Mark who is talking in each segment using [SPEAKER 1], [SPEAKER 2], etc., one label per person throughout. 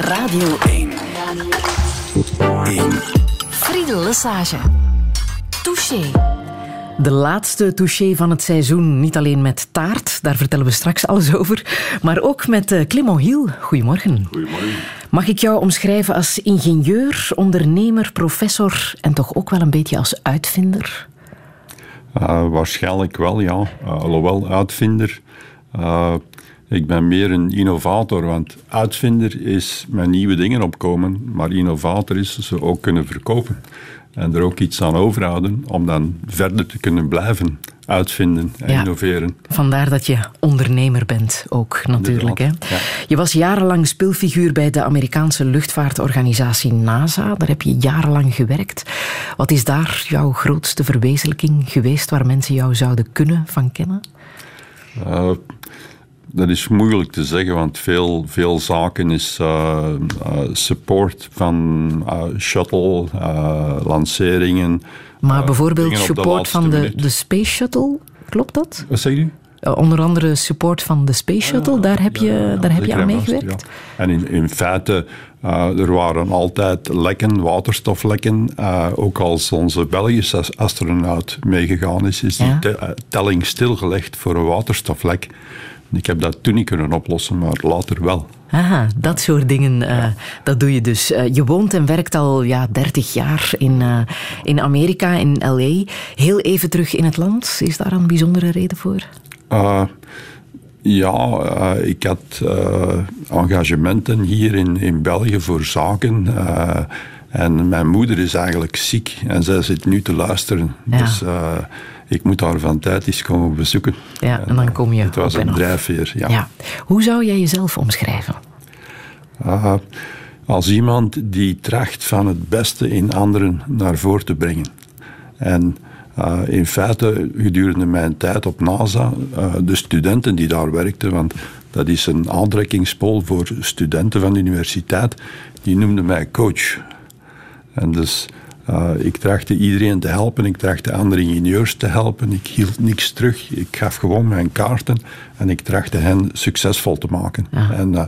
[SPEAKER 1] Radio 1. 1. Friedel Lesage. Touché.
[SPEAKER 2] De laatste touché van het seizoen. Niet alleen met taart, daar vertellen we straks alles over. Maar ook met Clément Hiel. Goedemorgen.
[SPEAKER 3] Goedemorgen.
[SPEAKER 2] Mag ik jou omschrijven als ingenieur, ondernemer, professor en toch ook wel een beetje als uitvinder?
[SPEAKER 3] Uh, waarschijnlijk wel, ja. Uh, alhoewel, uitvinder. Uh, ik ben meer een innovator, want uitvinder is met nieuwe dingen opkomen, maar innovator is ze ook kunnen verkopen. En er ook iets aan overhouden om dan verder te kunnen blijven uitvinden en ja, innoveren.
[SPEAKER 2] Vandaar dat je ondernemer bent ook natuurlijk. Hè? Ja. Je was jarenlang speelfiguur bij de Amerikaanse luchtvaartorganisatie NASA. Daar heb je jarenlang gewerkt. Wat is daar jouw grootste verwezenlijking geweest waar mensen jou zouden kunnen van kennen?
[SPEAKER 3] Uh, dat is moeilijk te zeggen, want veel, veel zaken is uh, uh, support van uh, shuttle, lanceringen.
[SPEAKER 2] Maar bijvoorbeeld support van de, de Space Shuttle, klopt dat?
[SPEAKER 3] Wat zeg je?
[SPEAKER 2] onder andere support van de Space Shuttle, daar heb je, ja, daar heb je aan meegewerkt?
[SPEAKER 3] Ja. En in, in feite, er waren altijd lekken, waterstoflekken. ook als onze Belgische astronaut meegegaan is, is die te, telling stilgelegd voor een waterstoflek. Ik heb dat toen niet kunnen oplossen, maar later wel.
[SPEAKER 2] Aha, dat soort dingen, uh, dat doe je dus. Uh, je woont en werkt al ja, 30 jaar in, uh, in Amerika, in L.A. Heel even terug in het land. Is daar een bijzondere reden voor?
[SPEAKER 3] ja, ik had engagementen hier in, in België voor zaken. en mijn moeder is eigenlijk ziek en zij zit nu te luisteren.
[SPEAKER 2] Ja.
[SPEAKER 3] Dus ik moet haar van tijd eens komen bezoeken.
[SPEAKER 2] Ja, en dan kom je
[SPEAKER 3] Het was een drijfveer, ja.
[SPEAKER 2] ja. Hoe zou jij jezelf omschrijven?
[SPEAKER 3] Uh, als iemand die tracht van het beste in anderen naar voren te brengen. En uh, in feite, gedurende mijn tijd op NASA, uh, de studenten die daar werkten, want dat is een aantrekkingspool voor studenten van de universiteit, die noemden mij coach. En dus uh, ik trachtte iedereen te helpen, ik trachtte andere ingenieurs te helpen. Ik hield niks terug. Ik gaf gewoon mijn kaarten en ik trachtte hen succesvol te maken.
[SPEAKER 2] Ja.
[SPEAKER 3] En uh,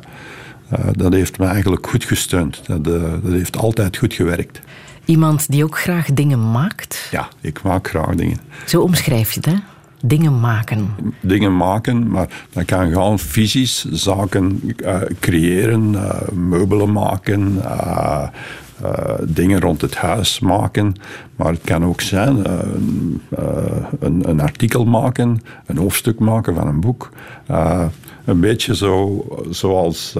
[SPEAKER 3] uh, dat heeft me eigenlijk goed gesteund. Dat, dat, heeft altijd goed gewerkt.
[SPEAKER 2] Iemand die ook graag dingen maakt?
[SPEAKER 3] Ja, ik maak graag dingen.
[SPEAKER 2] Zo omschrijf je het, hè? Dingen maken.
[SPEAKER 3] Dingen maken, maar dat kan gaan fysisch zaken creëren, meubelen maken uh, dingen rond het huis maken. Maar het kan ook zijn uh, een, een, artikel maken, een hoofdstuk maken van een boek. een beetje zo, zoals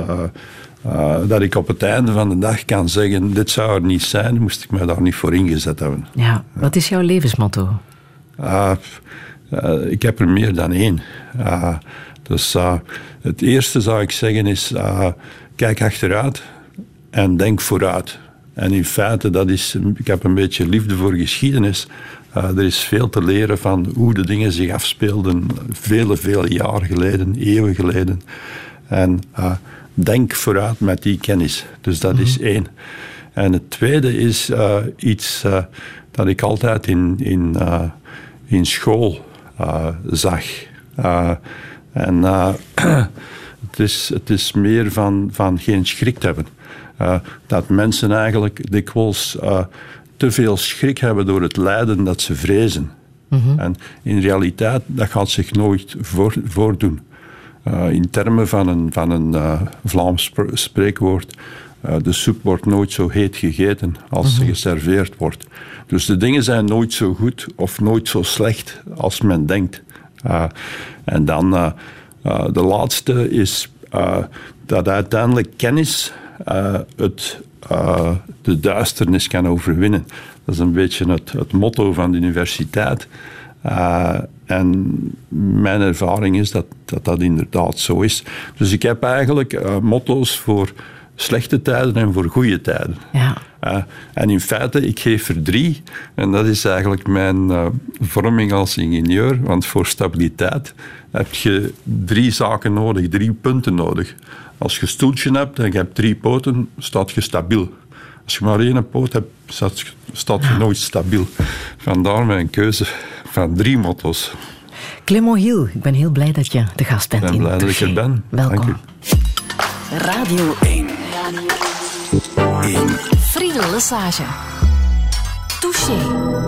[SPEAKER 3] dat ik op het einde van de dag kan zeggen: Dit zou er niet zijn, moest ik me daar niet voor ingezet hebben.
[SPEAKER 2] Ja, wat is jouw levensmotto?
[SPEAKER 3] ik heb er meer dan één. dus het eerste zou ik zeggen is: kijk achteruit en denk vooruit. En in feite, dat is, ik heb een beetje liefde voor geschiedenis. Uh, er is veel te leren van hoe de dingen zich afspeelden vele, vele jaren geleden, eeuwen geleden. En uh, denk vooruit met die kennis. Dus dat mm -hmm. is één. En het tweede is uh, iets dat ik altijd in, in, in school zag. en het, is, het is meer van, van geen schrik hebben. Uh, dat mensen eigenlijk dikwijls uh, te veel schrik hebben door het lijden dat ze vrezen.
[SPEAKER 2] Mm -hmm.
[SPEAKER 3] En in realiteit, dat gaat zich nooit voor, voordoen. Uh, in termen van een, van een Vlaams spreekwoord, de soep wordt nooit zo heet gegeten als mm -hmm. ze geserveerd wordt. Dus de dingen zijn nooit zo goed of nooit zo slecht als men denkt. en dan de laatste is dat uiteindelijk kennis uh, het, uh, de duisternis kan overwinnen. Dat is een beetje het, het motto van de universiteit. Uh, en mijn ervaring is dat, dat, dat inderdaad zo is. Dus ik heb eigenlijk motto's voor slechte tijden en voor goede tijden.
[SPEAKER 2] Ja.
[SPEAKER 3] en in feite, ik geef er drie. En dat is eigenlijk mijn vorming als ingenieur. Want voor stabiliteit heb je drie zaken nodig, drie punten nodig. Als je een stoeltje hebt en je hebt drie poten, staat je stabiel. Als je maar één poot hebt, staat, staat je nooit stabiel. Vandaar mijn keuze van drie motto's.
[SPEAKER 2] Clement Hiel, ik ben heel blij dat je de gast bent.
[SPEAKER 3] Ik ben blij dat ik er ben.
[SPEAKER 2] Welkom.
[SPEAKER 3] Dank u.
[SPEAKER 1] Radio 1. 1. Friedel Lesage. Touché.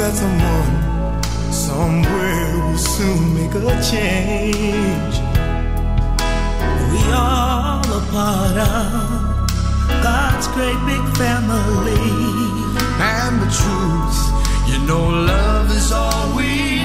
[SPEAKER 1] that someone somewhere will soon make a change. We all a part of God's great big family. And the truth, you know, love is all we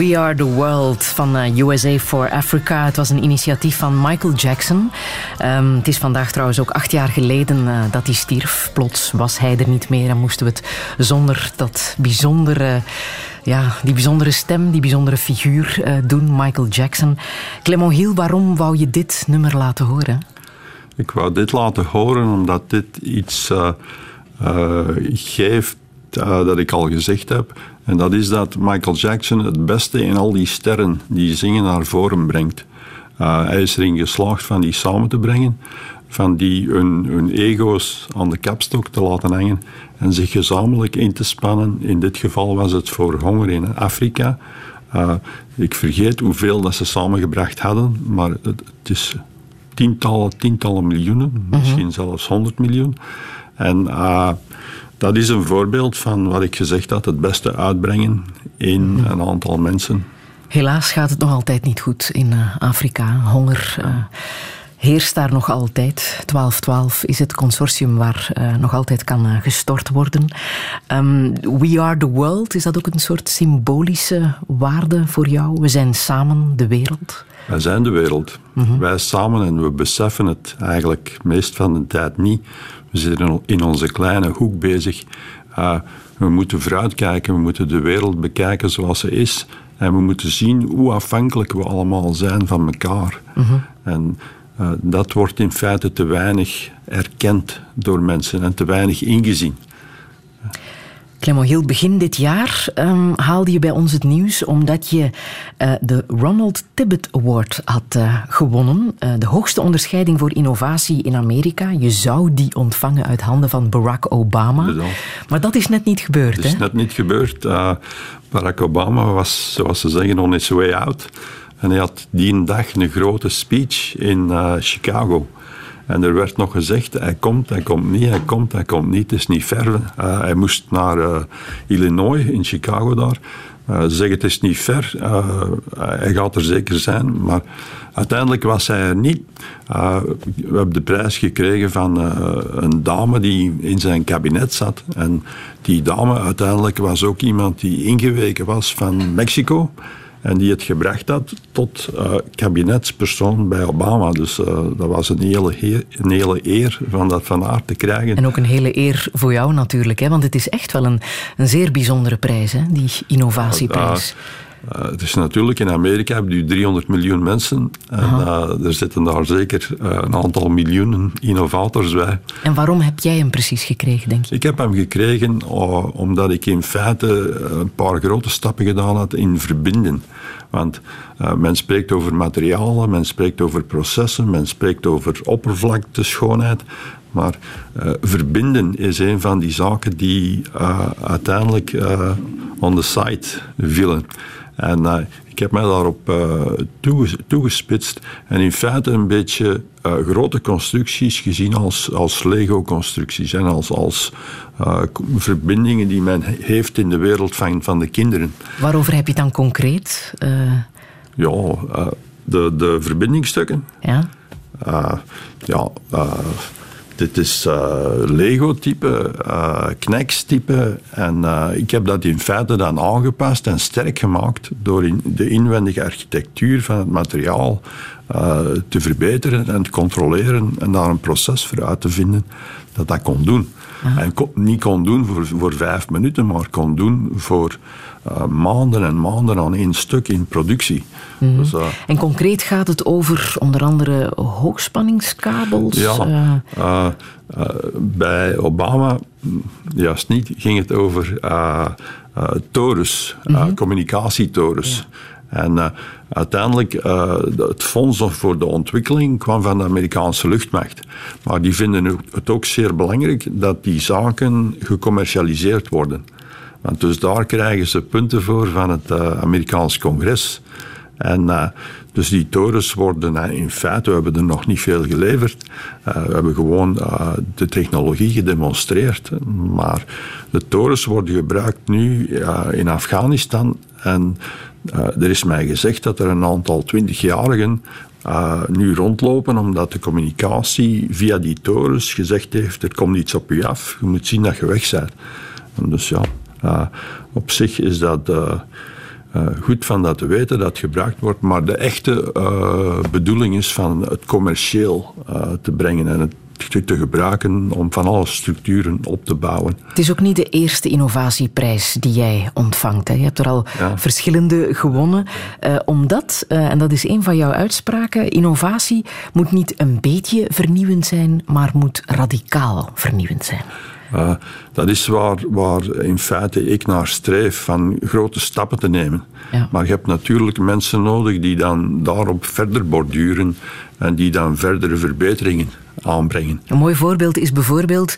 [SPEAKER 2] We Are the World van eh, USA for Africa. Het was een initiatief van Michael Jackson. Um, het is vandaag trouwens ook acht jaar geleden uh, dat hij stierf. Plots was hij er niet meer en moesten we het zonder dat bijzondere, ja, die bijzondere stem, die bijzondere figuur uh, doen, Michael Jackson. Clement Hiel, waarom wou je dit nummer laten horen?
[SPEAKER 3] Ik wou dit laten horen omdat dit iets geeft dat ik al gezegd heb en dat is dat Michael Jackson het beste in al die sterren die zingen naar voren brengt. Uh, hij is erin geslaagd van die samen te brengen, van die hun, hun, ego's aan de kapstok te laten hangen en zich gezamenlijk in te spannen. In dit geval was het voor honger in Afrika. Uh, ik vergeet hoeveel dat ze samengebracht hadden, maar het, het is tientallen, tientallen miljoenen, misschien mhm. zelfs honderd miljoen. En uh, dat is een voorbeeld van wat ik gezegd had, het beste uitbrengen in mhm. een aantal mensen.
[SPEAKER 2] Helaas gaat het nog altijd niet goed in uh, Afrika. Honger uh, heerst daar nog altijd. 1212 is het consortium waar uh, nog altijd kan gestort worden. Um, We Are the World, is dat ook een soort symbolische waarde voor jou? We zijn samen de wereld.
[SPEAKER 3] Wij zijn de wereld. Mm Wij samen en we beseffen het eigenlijk meest van de tijd niet. We zitten in onze kleine hoek bezig. Uh, we moeten vooruitkijken, we moeten de wereld bekijken zoals ze is. En we moeten zien hoe afhankelijk we allemaal zijn van elkaar. Mhm. En uh, dat wordt in feite te weinig erkend door mensen en te weinig ingezien.
[SPEAKER 2] Clement Hill, begin dit jaar um, haalde je bij ons het nieuws omdat je uh, de Ronald Tibbet Award had uh, gewonnen. Uh, de hoogste onderscheiding voor innovatie in Amerika. Je zou die ontvangen uit handen van Barack Obama. Maar dat is net niet gebeurd. Dat
[SPEAKER 3] is net niet gebeurd. Barack Obama was, zoals ze zeggen, on his way out. En hij had die dag een grote speech in Chicago. En er werd nog gezegd, hij komt, hij komt niet, hij komt, hij komt niet. Het is niet ver. Uh, hij moest naar uh, Illinois, in Chicago daar. Uh, ze zeggen, het is niet ver. hij gaat er zeker zijn. Maar uiteindelijk was hij er niet. we hebben de prijs gekregen van een dame die in zijn kabinet zat. En die dame uiteindelijk was ook iemand die ingeweken was van Mexico. En die het gebracht had tot uh, kabinetspersoon bij Obama. Dus uh, dat was een hele, heer, een hele eer van dat van aard te krijgen.
[SPEAKER 2] En ook een hele eer voor jou natuurlijk, hè? want het is echt wel een, een zeer bijzondere prijs, hè? die innovatieprijs.
[SPEAKER 3] Uh, het is natuurlijk in Amerika heb je 300 miljoen mensen en uh, er zitten daar zeker uh, een aantal miljoenen innovators bij.
[SPEAKER 2] En waarom heb jij hem precies gekregen, denk je?
[SPEAKER 3] Ik heb hem gekregen omdat ik in feite een paar grote stappen gedaan had in verbinden. Want men spreekt over materialen, men spreekt over processen, men spreekt over oppervlakte, schoonheid. Maar uh, verbinden is een van die zaken die uh, uiteindelijk uh, on the site vielen. En uh, ik heb mij daarop uh, toegespitst en in feite een beetje uh, grote constructies gezien als, als Lego-constructies en als, als verbindingen die men heeft in de wereld van, van de kinderen.
[SPEAKER 2] Waarover heb je dan concreet?
[SPEAKER 3] Ja, de, de verbindingstukken.
[SPEAKER 2] Ja.
[SPEAKER 3] ja dit is uh, Lego-type, uh, Knex-type. En uh, ik heb dat in feite dan aangepast en sterk gemaakt door in de inwendige architectuur van het materiaal te verbeteren en te controleren en daar een proces voor uit te vinden dat dat kon doen. En niet kon doen voor, voor vijf minuten, maar kon doen voor uh, maanden en maanden aan één stuk in productie.
[SPEAKER 2] Mm. Dus, uh, en concreet gaat het over onder andere hoogspanningskabels?
[SPEAKER 3] Ja, uh, bij Obama, juist niet, ging het over torens, mm -hmm. communicatietorens. Ja. En uh, uiteindelijk, uh, het fonds voor de ontwikkeling kwam van de Amerikaanse luchtmacht. Maar die vinden het ook zeer belangrijk dat die zaken gecommercialiseerd worden. Want dus daar krijgen ze punten voor van het uh, Amerikaans congres. En dus die torens worden in feite, we hebben er nog niet veel geleverd. we hebben gewoon de technologie gedemonstreerd. Maar de torens worden gebruikt nu in Afghanistan. En uh, er is mij gezegd dat er een aantal twintigjarigen uh, nu rondlopen omdat de communicatie via die torens gezegd heeft er komt iets op je af, je moet zien dat je weg bent. En dus ja, uh, op zich is dat goed van dat te weten dat gebruikt wordt, maar de echte bedoeling is van het commercieel te brengen en het te gebruiken om van alle structuren op te bouwen.
[SPEAKER 2] Het is ook niet de eerste innovatieprijs die jij ontvangt. Hè. Je hebt er al verschillende gewonnen. Uh, omdat, uh, en dat is een van jouw uitspraken, innovatie moet niet een beetje vernieuwend zijn, maar moet radicaal vernieuwend zijn.
[SPEAKER 3] Uh, dat is waar, waar in feite ik naar streef, van grote stappen te nemen. Ja. Maar je hebt natuurlijk mensen nodig die dan daarop verder borduren en die dan verdere verbeteringen aanbrengen.
[SPEAKER 2] Een mooi voorbeeld is bijvoorbeeld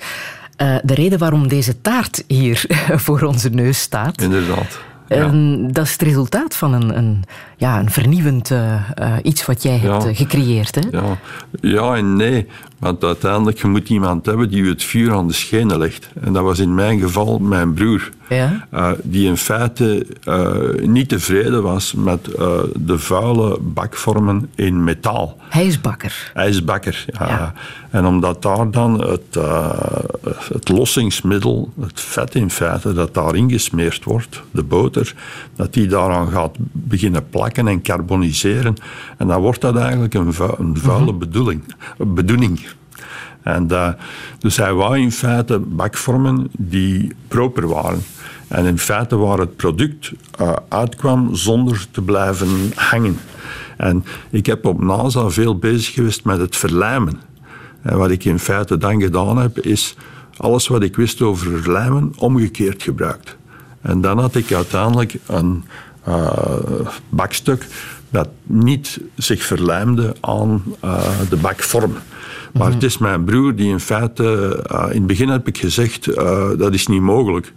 [SPEAKER 2] uh, de reden waarom deze taart hier voor onze neus staat.
[SPEAKER 3] Inderdaad.
[SPEAKER 2] Ja. dat is het resultaat van een, een ja, een vernieuwend uh, uh, iets wat jij hebt uh, gecreëerd. Hè?
[SPEAKER 3] Ja. ja en nee. Want uiteindelijk je moet iemand hebben die je het vuur aan de schenen legt. En dat was in mijn geval mijn broer. Ja? die in feite niet tevreden was met de vuile bakvormen in metaal.
[SPEAKER 2] Hij is bakker.
[SPEAKER 3] Hij is bakker, ja. ja. En omdat daar dan het, het lossingsmiddel, het vet in feite, dat daarin gesmeerd wordt, de boter, dat die daaraan gaat beginnen plakken en carboniseren. En dan wordt dat eigenlijk een, een vuile mhm. bedoeling, bedoeling. En, uh, dus hij wou in feite bakvormen die proper waren. En in feite waar het product uh, uitkwam zonder te blijven hangen. En ik heb op NASA veel bezig geweest met het verlijmen. En wat ik in feite dan gedaan heb, is alles wat ik wist over verlijmen omgekeerd gebruikt. En dan had ik uiteindelijk een, uh, bakstuk dat niet zich verlijmde aan uh, de bakvorm. Maar mm het is mijn broer die in feite, uh, in het begin heb ik gezegd, dat is niet mogelijk.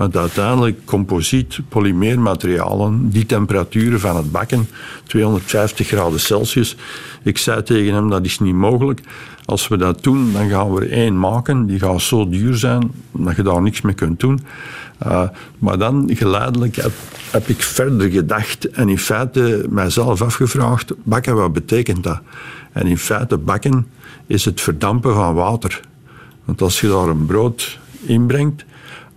[SPEAKER 3] Want uiteindelijk composiet, polymeermaterialen, die temperaturen van het bakken, 250 graden Celsius. Ik zei tegen hem, dat is niet mogelijk. Als we dat doen, dan gaan we er één maken. Die gaat zo duur zijn dat je daar niks mee kunt doen. Uh, maar dan geleidelijk heb, ik verder gedacht en in feite mijzelf afgevraagd: bakken, wat betekent dat? En in feite, bakken is het verdampen van water. Want als je daar een brood inbrengt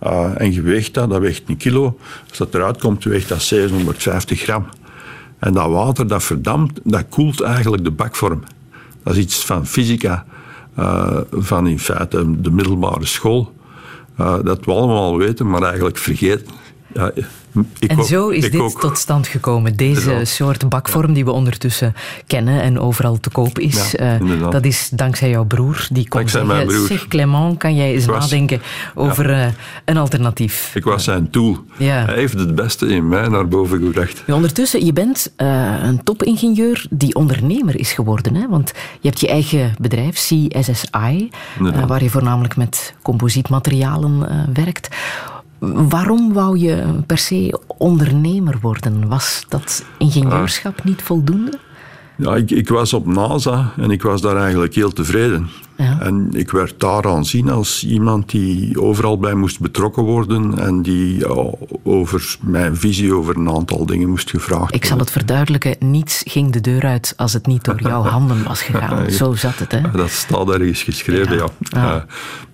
[SPEAKER 3] uh, en je weegt dat, dat weegt een kilo. Als dat eruit komt, weegt dat 750 gram. En dat water dat verdampt, dat koelt eigenlijk de bakvorm. Dat is iets van fysica, uh, van in feite de middelbare school. Uh, dat we allemaal weten, maar eigenlijk vergeten. Ja,
[SPEAKER 2] en zo is dit tot stand gekomen. Deze soort bakvorm die we ondertussen kennen en overal te koop is. Uh, dat is dankzij jouw broer. Die
[SPEAKER 3] dankzij zeggen, mijn broer.
[SPEAKER 2] Zeg Clement, kan jij eens nadenken over uh, een alternatief?
[SPEAKER 3] Ik was zijn tool. Hij heeft het beste in mij naar boven gebracht.
[SPEAKER 2] Ondertussen, je bent uh, een topingenieur die ondernemer is geworden. Hè? Want je hebt je eigen bedrijf, CSSI, waar je voornamelijk met composietmaterialen werkt. Waarom wou je per se ondernemer worden? Was dat ingenieurschap niet voldoende?
[SPEAKER 3] Ja, ik, ik, was op NASA en ik was daar eigenlijk heel tevreden. Ja. En ik werd daar aanzien als iemand die overal bij moest betrokken worden en die over mijn visie over een aantal dingen moest gevraagd worden.
[SPEAKER 2] Ik zal het verduidelijken, niets ging de deur uit als het niet door jouw handen was gegaan. Zo zat het, hè?
[SPEAKER 3] Dat staat ergens geschreven, ja. ja.
[SPEAKER 2] Uh,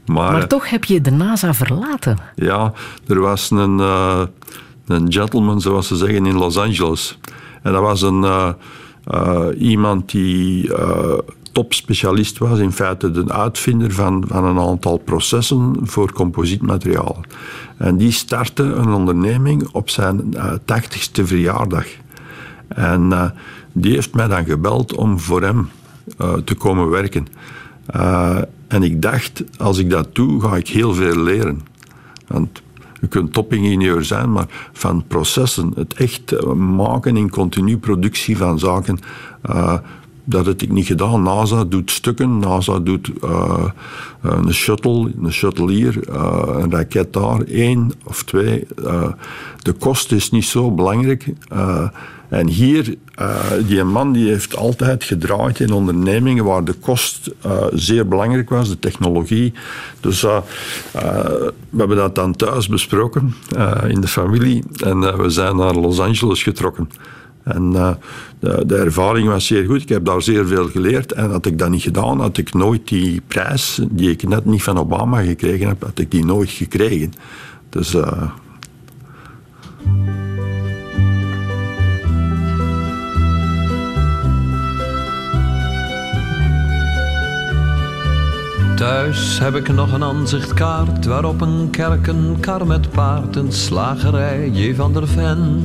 [SPEAKER 2] maar, maar, toch heb je de NASA verlaten.
[SPEAKER 3] Ja, er was een, uh, een gentleman, zoals ze zeggen, in Los Angeles. En dat was een... Uh, uh, iemand die uh, topspecialist was, in feite de uitvinder van, van een aantal processen voor composietmaterialen. En die startte een onderneming op zijn uh, 80ste verjaardag. En die heeft mij dan gebeld om voor hem te komen werken. en ik dacht, als ik dat doe, ga ik heel veel leren. Want je kunt topingenieur zijn, maar van processen, het echt eh, maken in continu productie van zaken, uh, dat heb ik niet gedaan. NASA doet stukken, NASA doet uh, een shuttle, een shuttle hier, een raket daar, één of twee. de kost is niet zo belangrijk. En hier, uh, die man die heeft altijd gedraaid in ondernemingen waar de kost uh, zeer belangrijk was, de technologie. Dus uh, we hebben dat dan thuis besproken in de familie en we zijn naar Los Angeles getrokken. En de, de, ervaring was zeer goed. Ik heb daar zeer veel geleerd. En had ik dat niet gedaan, had ik nooit die prijs, die ik net niet van Obama gekregen heb, had ik die nooit gekregen. Dus...
[SPEAKER 4] Thuis heb ik nog een aanzichtkaart waarop een kerk, een kar met paard, een slagerij, J. van der Ven.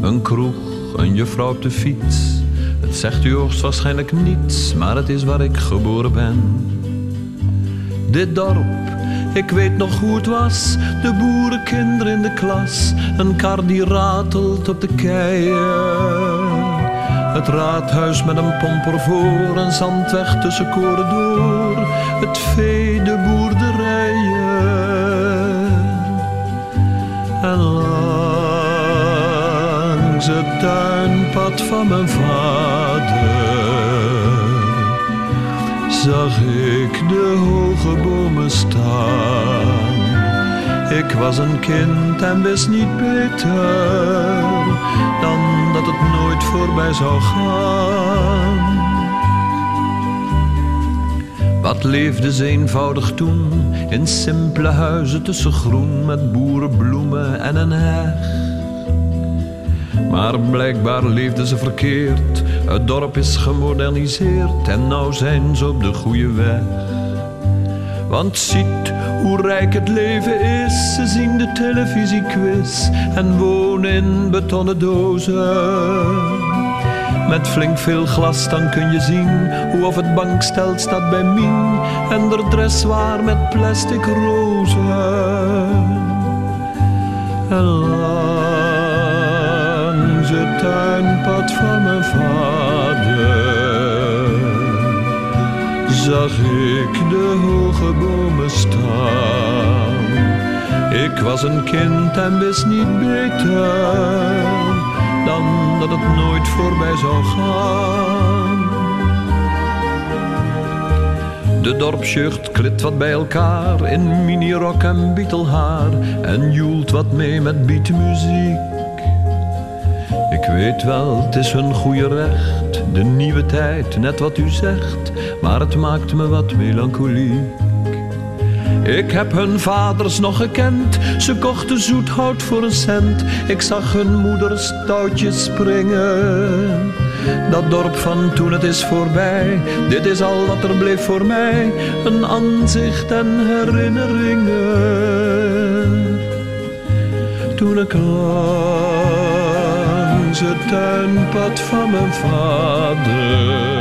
[SPEAKER 4] Een kroeg, een juffrouw op de fiets. Het zegt u hoogstwaarschijnlijk niets, maar het is waar ik geboren ben. Dit dorp, ik weet nog hoe het was, de boerenkinderen in de klas, een kar die ratelt op de keien. Het raadhuis met een pomper voor, een zandweg tussen koren door. Het vee, de boerderijen. En langs het tuinpad van mijn vader zag ik de hoge bomen staan. Ik was een kind en wist niet beter dan dat het nooit voorbij zou gaan. Wat leefde ze eenvoudig toen in simpele huizen tussen groen met boerenbloemen en een heg. Maar blijkbaar leefden ze verkeerd. Het dorp is gemoderniseerd en nou zijn ze op de goede weg. Want ziet hoe rijk het leven is. Ze zien de televisiequiz en wonen in betonnen dozen. Met flink veel glas dan kun je zien hoe of het bankstel staat bij Mien en de dressoir met plastic rozen. En langs het tuinpad van mijn vader zag ik de hoge bomen staan. Ik was een kind en wist niet beter dan dat het nooit voorbij zou gaan. De dorpsjeugd klit wat bij elkaar in minirok en bietelhaar en joelt wat mee met beatmuziek. Ik weet wel, het is hun goede recht, de nieuwe tijd, net wat u zegt maar het maakt me wat melancholiek. Ik heb hun vaders nog gekend, ze kochten zoethout voor een cent. Ik zag hun moeders touwtjes springen. Dat dorp van toen het is voorbij, dit is al wat er bleef voor mij. Een aanzicht en herinneringen. Toen ik langs het tuinpad van mijn vader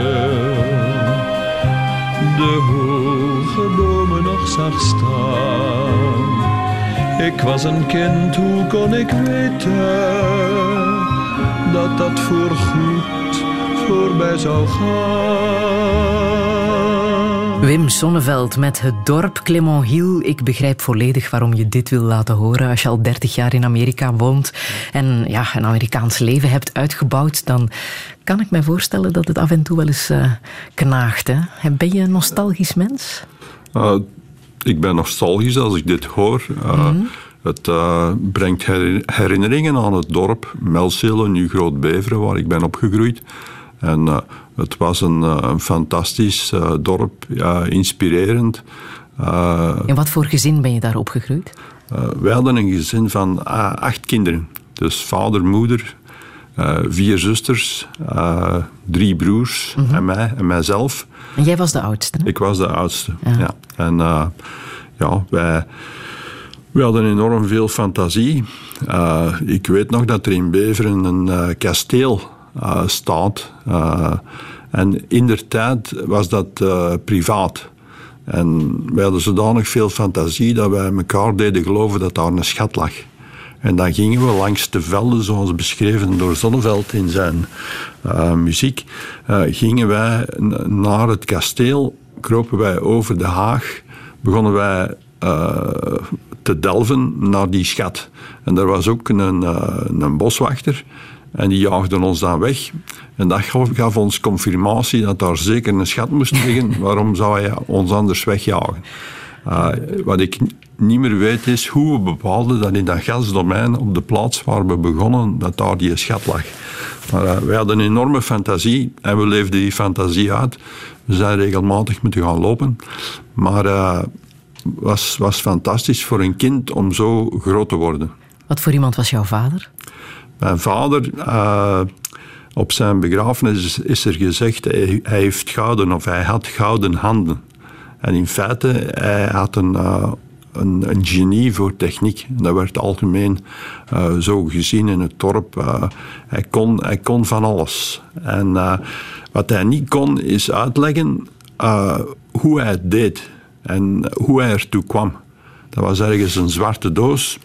[SPEAKER 4] de hoge bomen nog zag staan. Ik was een kind, hoe kon ik weten dat dat voorgoed voorbij zou gaan?
[SPEAKER 2] Wim Sonneveld met het dorp Clement Hill. Ik begrijp volledig waarom je dit wil laten horen. Als je al 30 jaar in Amerika woont en ja, een Amerikaans leven hebt uitgebouwd, dan kan ik me voorstellen dat het af en toe wel eens uh, knaagt. Hè? Ben je een nostalgisch mens?
[SPEAKER 3] Uh, ik ben nostalgisch als ik dit hoor. Uh, mm -hmm. Het brengt herinneringen aan het dorp Melzelen, nu Groot-Beveren, waar ik ben opgegroeid. En het was een, een fantastisch dorp, ja, inspirerend.
[SPEAKER 2] In wat voor gezin ben je daar opgegroeid?
[SPEAKER 3] wij hadden een gezin van acht kinderen. Dus vader, moeder, uh, vier zusters, uh, drie broers -hmm. en mij en mijzelf.
[SPEAKER 2] En jij was de oudste? Hè?
[SPEAKER 3] Ik was de oudste, ja. ja. En uh, ja, wij, wij hadden enorm veel fantasie. ik weet nog dat er in Beveren een kasteel staat. en in der tijd was dat privaat. En wij hadden zodanig veel fantasie dat wij elkaar deden geloven dat daar een schat lag. En dan gingen we langs de velden, zoals beschreven door Zonneveld in zijn muziek, gingen wij naar het kasteel, kropen wij over de haag, begonnen wij te delven naar die schat. En er was ook een, een boswachter. En die jaagden ons dan weg. En dat gaf ons confirmatie dat daar zeker een schat moest liggen. Waarom zou hij ons anders wegjagen? Uh, wat ik niet meer weet is hoe we bepaalden dat in dat gasdomein, op de plaats waar we begonnen, dat daar die schat lag. Maar uh, wij hadden een enorme fantasie en we leefden die fantasie uit. We zijn regelmatig moeten gaan lopen. Maar uh, was, was fantastisch voor een kind om zo groot te worden.
[SPEAKER 2] Wat voor iemand was jouw vader?
[SPEAKER 3] Mijn vader, uh, op zijn begrafenis is er gezegd, hij, hij heeft gouden of hij had gouden handen. En in feite, hij had een, uh, een, genie voor techniek. Dat werd algemeen uh, zo gezien in het dorp. Hij, kon, hij kon van alles. En wat hij niet kon, is uitleggen hoe hij het deed en hoe hij ertoe kwam. Dat was ergens een zwarte doos.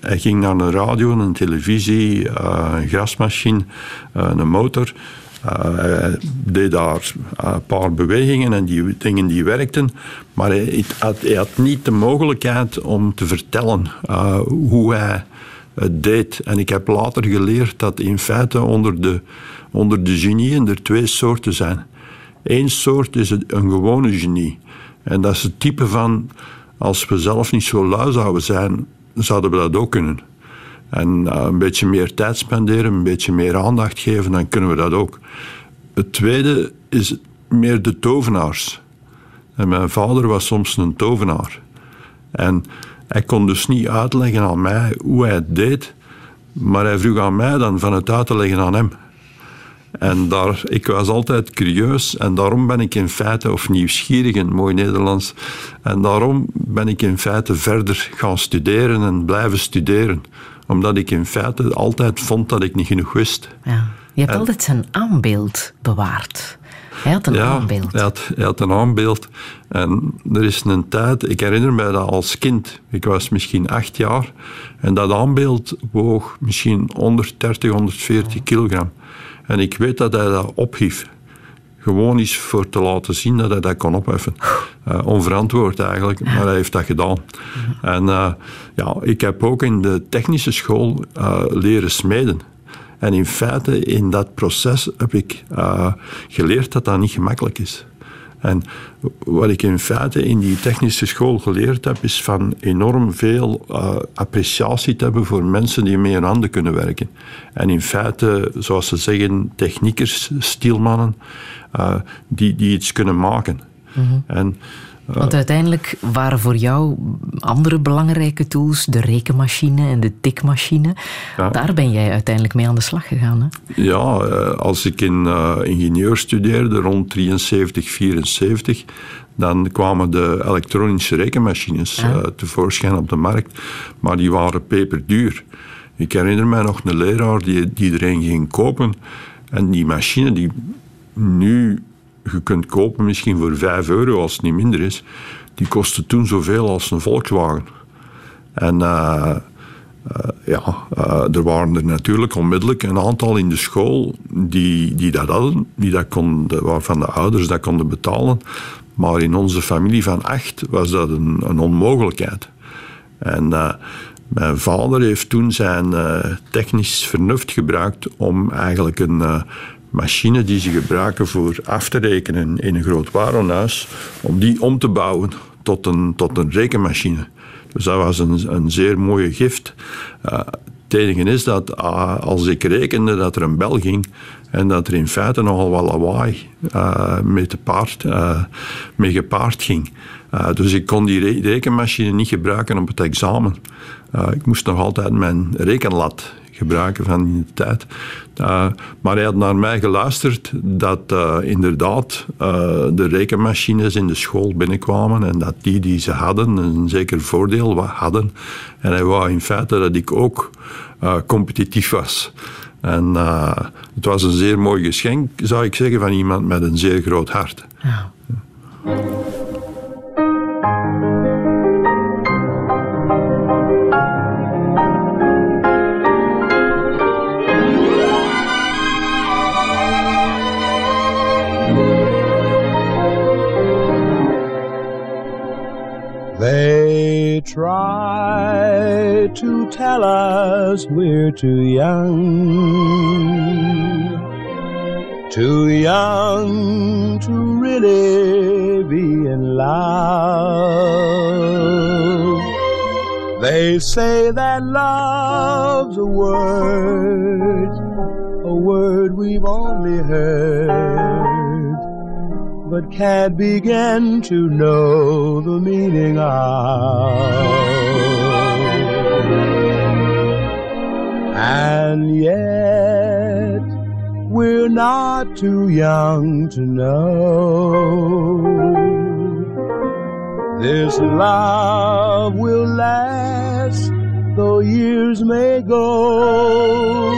[SPEAKER 3] Hij ging naar een radio, een televisie, een grasmachine, een motor. Hij deed daar een paar bewegingen en die dingen die werkten, maar hij had, niet de mogelijkheid om te vertellen hoe hij het deed. En ik heb later geleerd dat in feite onder de, onder de genieën er twee soorten zijn. Eén soort is een gewone genie. En dat is het type van, als we zelf niet zo lui zouden zijn, zouden we dat ook kunnen. En uh, een beetje meer tijd spenderen, een beetje meer aandacht geven, dan kunnen we dat ook. Het tweede is meer de tovenaars. En mijn vader was soms een tovenaar. En hij kon dus niet uitleggen aan mij hoe hij het deed, maar hij vroeg aan mij dan van het uit te leggen aan hem. En daar, ik was altijd curieus en daarom ben ik in feite, of nieuwsgierig in mooi Nederlands, en daarom ben ik in feite verder gaan studeren en blijven studeren. Omdat ik in feite altijd vond dat ik niet genoeg wist.
[SPEAKER 2] Ja. Je hebt altijd zijn aanbeeld bewaard. Hij had een
[SPEAKER 3] ja,
[SPEAKER 2] aanbeeld.
[SPEAKER 3] Hij had, hij had een aanbeeld. En er is een tijd, ik herinner me dat als kind, ik was misschien acht jaar, en dat aanbeeld woog misschien 130, 140 kilogram. En ik weet dat hij dat ophief. Gewoon is voor te laten zien dat hij dat kon opheffen. Uh, onverantwoord eigenlijk, maar hij heeft dat gedaan. En uh, ja, ik heb ook in de technische school uh, leren smeden. En in feite, in dat proces heb ik geleerd dat dat niet gemakkelijk is. En wat ik in feite in die technische school geleerd heb, is van enorm veel uh, appreciatie te hebben voor mensen die met hun handen kunnen werken. En in feite, zoals ze zeggen, techniekers, stielmannen, uh, die, die iets kunnen maken.
[SPEAKER 2] Mm -hmm. En want uiteindelijk waren voor jou andere belangrijke tools de rekenmachine en de tikmachine. Ja. Daar ben jij uiteindelijk mee aan de slag gegaan. Hè?
[SPEAKER 3] Ja, als ik in uh, ingenieur studeerde rond 73, 74, dan kwamen de elektronische rekenmachines ja. uh, tevoorschijn op de markt. Maar die waren peperduur. Ik herinner mij nog een leraar die, die er een ging kopen. En die machine die nu je kunt kopen misschien voor 5 euro als het niet minder is. Die kostte toen zoveel als een Volkswagen. En uh, uh, ja, uh, er waren er natuurlijk onmiddellijk een aantal in de school die, die dat hadden, die dat konden, waarvan de ouders dat konden betalen. Maar in onze familie van acht was dat een, een onmogelijkheid. En mijn vader heeft toen zijn technisch vernuft gebruikt om eigenlijk een machine die ze gebruiken voor af te rekenen in een groot warenhuis, om die om te bouwen tot een, tot een rekenmachine. Dus dat was een, een zeer mooie gift. Uh, het enige is dat uh, als ik rekende dat er een bel ging en dat er in feite nogal wat lawaai uh, met de paard, mee gepaard ging. dus ik kon die re rekenmachine niet gebruiken op het examen. ik moest nog altijd mijn rekenlat gebruiken van die tijd. Uh, maar hij had naar mij geluisterd dat uh, inderdaad uh, de rekenmachines in de school binnenkwamen en dat die die ze hadden een zeker voordeel hadden. En hij wou in feite dat ik ook competitief was. En het was een zeer mooi geschenk, zou ik zeggen, van iemand met een zeer groot hart. Ja.
[SPEAKER 5] They try to tell us we're too young, too young to really be in love. They say that love's a word, a word we've only heard but can't begin to know the meaning of. And yet, we're not too young to know This love will last, though years may go.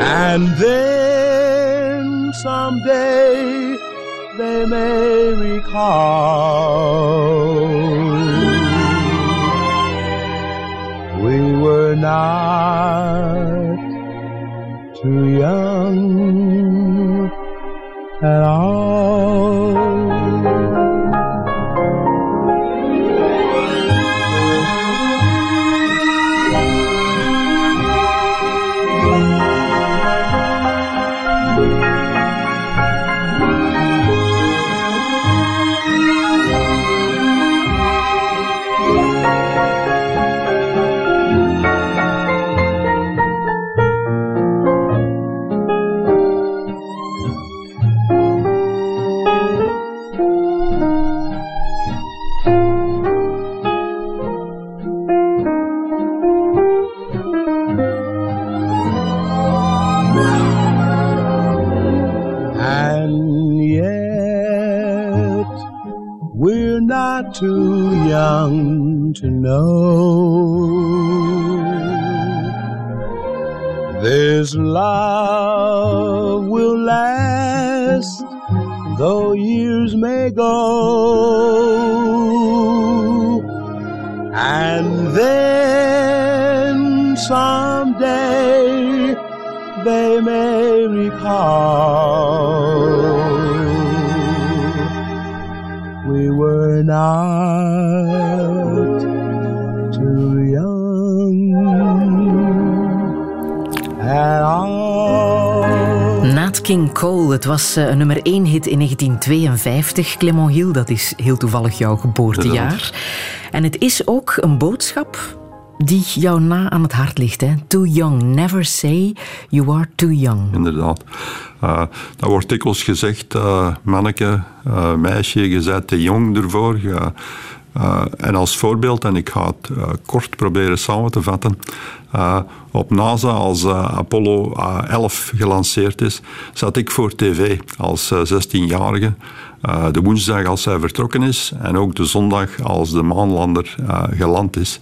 [SPEAKER 5] And then someday they may recall. We were not too young at all. Too young to know. This love will last, though years may go. And then someday they may recall. Were not too young at all.
[SPEAKER 2] Nat King Cole, het was eh, een nummer 1 hit in 1952. Clement Hill, dat is heel toevallig jouw geboortejaar. En het is ook een boodschap die jou na aan het hart ligt. Hè? Too young, never say you are too young.
[SPEAKER 3] Inderdaad. Uh, dat wordt dikwijls gezegd, uh, manneke, uh, meisje, je bent te jong ervoor. En als voorbeeld, en ik ga het kort proberen samen te vatten. op NASA, als Apollo 11 gelanceerd is, zat ik voor tv als 16-jarige. De woensdag als hij vertrokken is en ook de zondag als de maanlander geland is.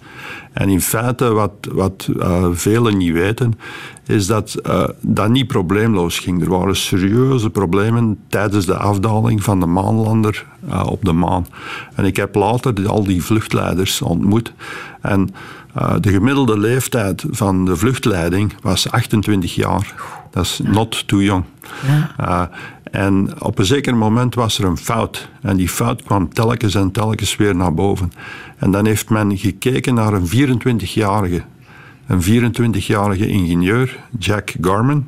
[SPEAKER 3] En in feite, wat, wat uh, velen niet weten, is dat dat niet probleemloos ging. Er waren serieuze problemen tijdens de afdaling van de maanlander op de maan. En ik heb later al die vluchtleiders ontmoet. En de gemiddelde leeftijd van de vluchtleiding was 28 jaar. Dat is not too young. Ja. En op een zeker moment was er een fout. En die fout kwam telkens en telkens weer naar boven. En dan heeft men gekeken naar een 24-jarige. Een 24-jarige ingenieur, Jack Garman.